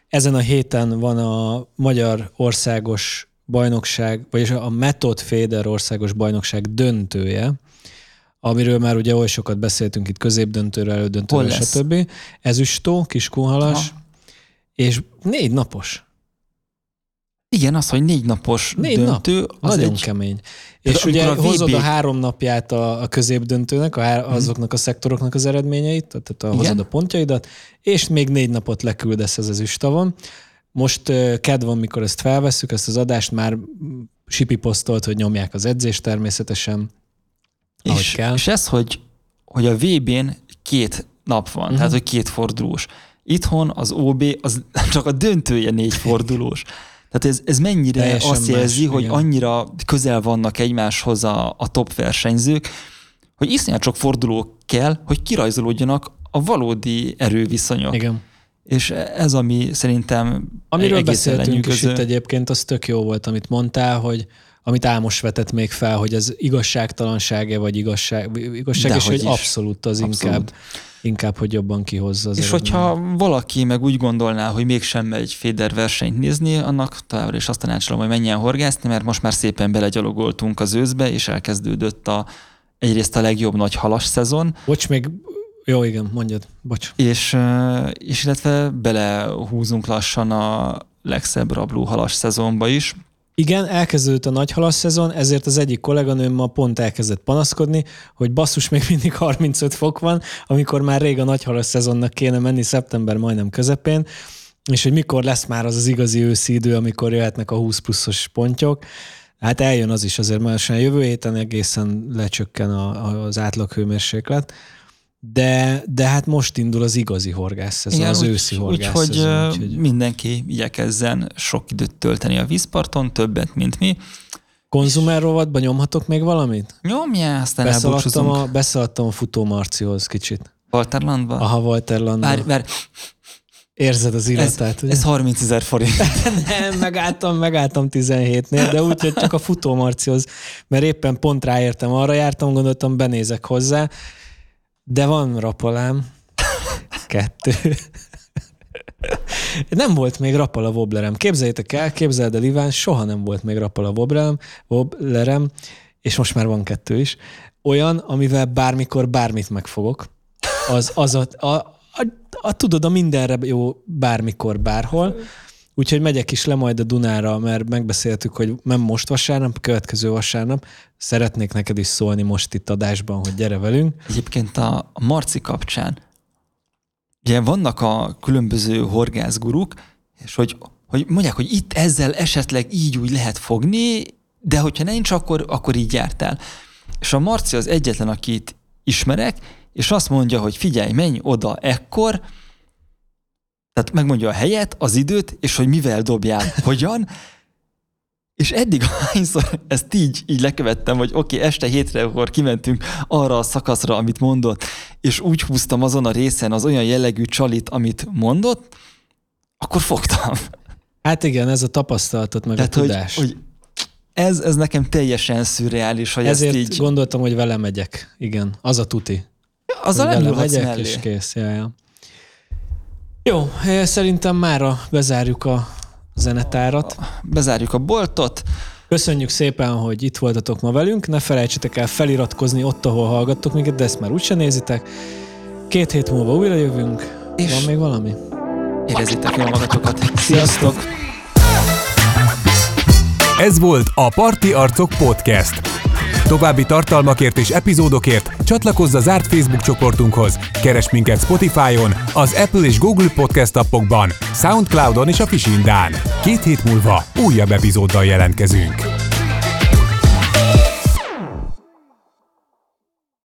ezen a héten van a Magyar Országos Bajnokság, vagyis a Method Féder Országos Bajnokság döntője, amiről már ugye oly sokat beszéltünk itt középdöntőről, elődöntőről, stb. Ezüstó, Kiskunhalas, és négy napos. Igen, az, hogy négy napos Négy döntő, nap. az Nagyon egy kemény. Tehát És ugye a hozod VB a három napját a, a középdöntőnek, a, há- azoknak a szektoroknak az eredményeit, tehát a, Igen. hozod a pontjaidat, és még négy napot leküldesz az ezüstavon. Most kedv van, mikor ezt felvesszük, ezt az adást már Sipi posztolt, hogy nyomják az edzést természetesen. És, kell. és ez, hogy, hogy a VB-n két nap van, uh-huh. tehát hogy két fordulós. Itthon az OB az [laughs] csak a döntője négy fordulós. Tehát ez, ez mennyire Teljesen azt jelzi, más, hogy igen. annyira közel vannak egymáshoz a, a top versenyzők, hogy iszonyat sok forduló kell, hogy kirajzolódjanak a valódi erőviszonyok. Igen. És ez, ami szerintem Amiről beszéltünk is itt egyébként, az tök jó volt, amit mondtál, hogy amit Ámos vetett még fel, hogy ez igazságtalanság-e, vagy igazság, igazság, és hogy is. abszolút az Abszolút. inkább, inkább, hogy jobban kihozza az És eredményt. hogyha valaki meg úgy gondolná, hogy mégsem megy Féder versenyt nézni, annak továbbra is azt tanácsolom, hogy menjen horgászni, mert most már szépen belegyalogoltunk az őszbe, és elkezdődött a, egyrészt a legjobb nagy halas szezon, Bocs, még... Jó, igen, mondjad. Bocs. és, és illetve belehúzunk lassan a legszebb rabló halas szezonba is. Igen, elkezdődött a nagy halas szezon, ezért az egyik kolléganőm ma pont elkezdett panaszkodni, hogy basszus, még mindig 35 fok van, amikor már rég a nagy halas szezonnak kéne menni, szeptember majdnem közepén, és hogy mikor lesz már az az igazi őszi idő, amikor jöhetnek a 20 pluszos pontyok. Hát eljön az is azért, mert jövő héten egészen lecsökken a, a, az átlaghőmérséklet, de, de hát most indul az igazi horgász szezon, az őszi horgász Úgyhogy ö, mindenki igyekezzen sok időt tölteni a vízparton, többet, mint mi. Konzumer rovatban nyomhatok még valamit? Nyomja, aztán Beszaladtam a, beszaladtam a futó Marcihoz kicsit. Walterlandba. Aha, Walter Landa. Várj, várj, Érzed az ez, illatát, ugye? ez 30 ezer forint. [laughs] Nem, megálltam, megálltam 17-nél, de úgy, hogy csak a futó Marcihoz, mert éppen pont ráértem, arra jártam, gondoltam, benézek hozzá, de van rapolám. Kettő. Nem volt még Rapala wobblerem. Képzeljétek el, képzeld el Iván, soha nem volt még Rapala wobblerem, wobblerem, és most már van kettő is. Olyan, amivel bármikor bármit megfogok. Az, az a, a, a, a, tudod, a mindenre jó bármikor, bárhol. Úgyhogy megyek is le majd a Dunára, mert megbeszéltük, hogy nem most vasárnap, következő vasárnap. Szeretnék neked is szólni most itt adásban, hogy gyere velünk. Egyébként a Marci kapcsán, ugye vannak a különböző horgászguruk, és hogy, hogy mondják, hogy itt ezzel esetleg így úgy lehet fogni, de hogyha nincs, akkor, akkor így jártál. És a Marci az egyetlen, akit ismerek, és azt mondja, hogy figyelj, menj oda ekkor, tehát megmondja a helyet, az időt, és hogy mivel dobjál, [laughs] hogyan, és eddig hányszor ezt így, így lekövettem, hogy oké, okay, este hétre, akkor kimentünk arra a szakaszra, amit mondott, és úgy húztam azon a részen az olyan jellegű csalit, amit mondott, akkor fogtam. Hát igen, ez a tapasztalatot, meg Tehát, a tudás. Hogy, hogy ez, ez nekem teljesen szürreális, hogy Ezért ezt így... gondoltam, hogy vele megyek. Igen, az a tuti. Az a megyek, mellé. és kész. Ja, ja. Jó, szerintem mára bezárjuk a zenetárat. Bezárjuk a boltot. Köszönjük szépen, hogy itt voltatok ma velünk. Ne felejtsetek el feliratkozni ott, ahol hallgattok minket, de ezt már úgyse nézitek. Két hét múlva újra jövünk. És Van még valami? Érezzétek jól magatokat. Sziasztok! Ez volt a Parti Arcok Podcast. További tartalmakért és epizódokért csatlakozz a zárt Facebook csoportunkhoz, keres minket Spotify-on, az Apple és Google Podcast appokban, Soundcloud-on és a Fisindán. Két hét múlva újabb epizóddal jelentkezünk.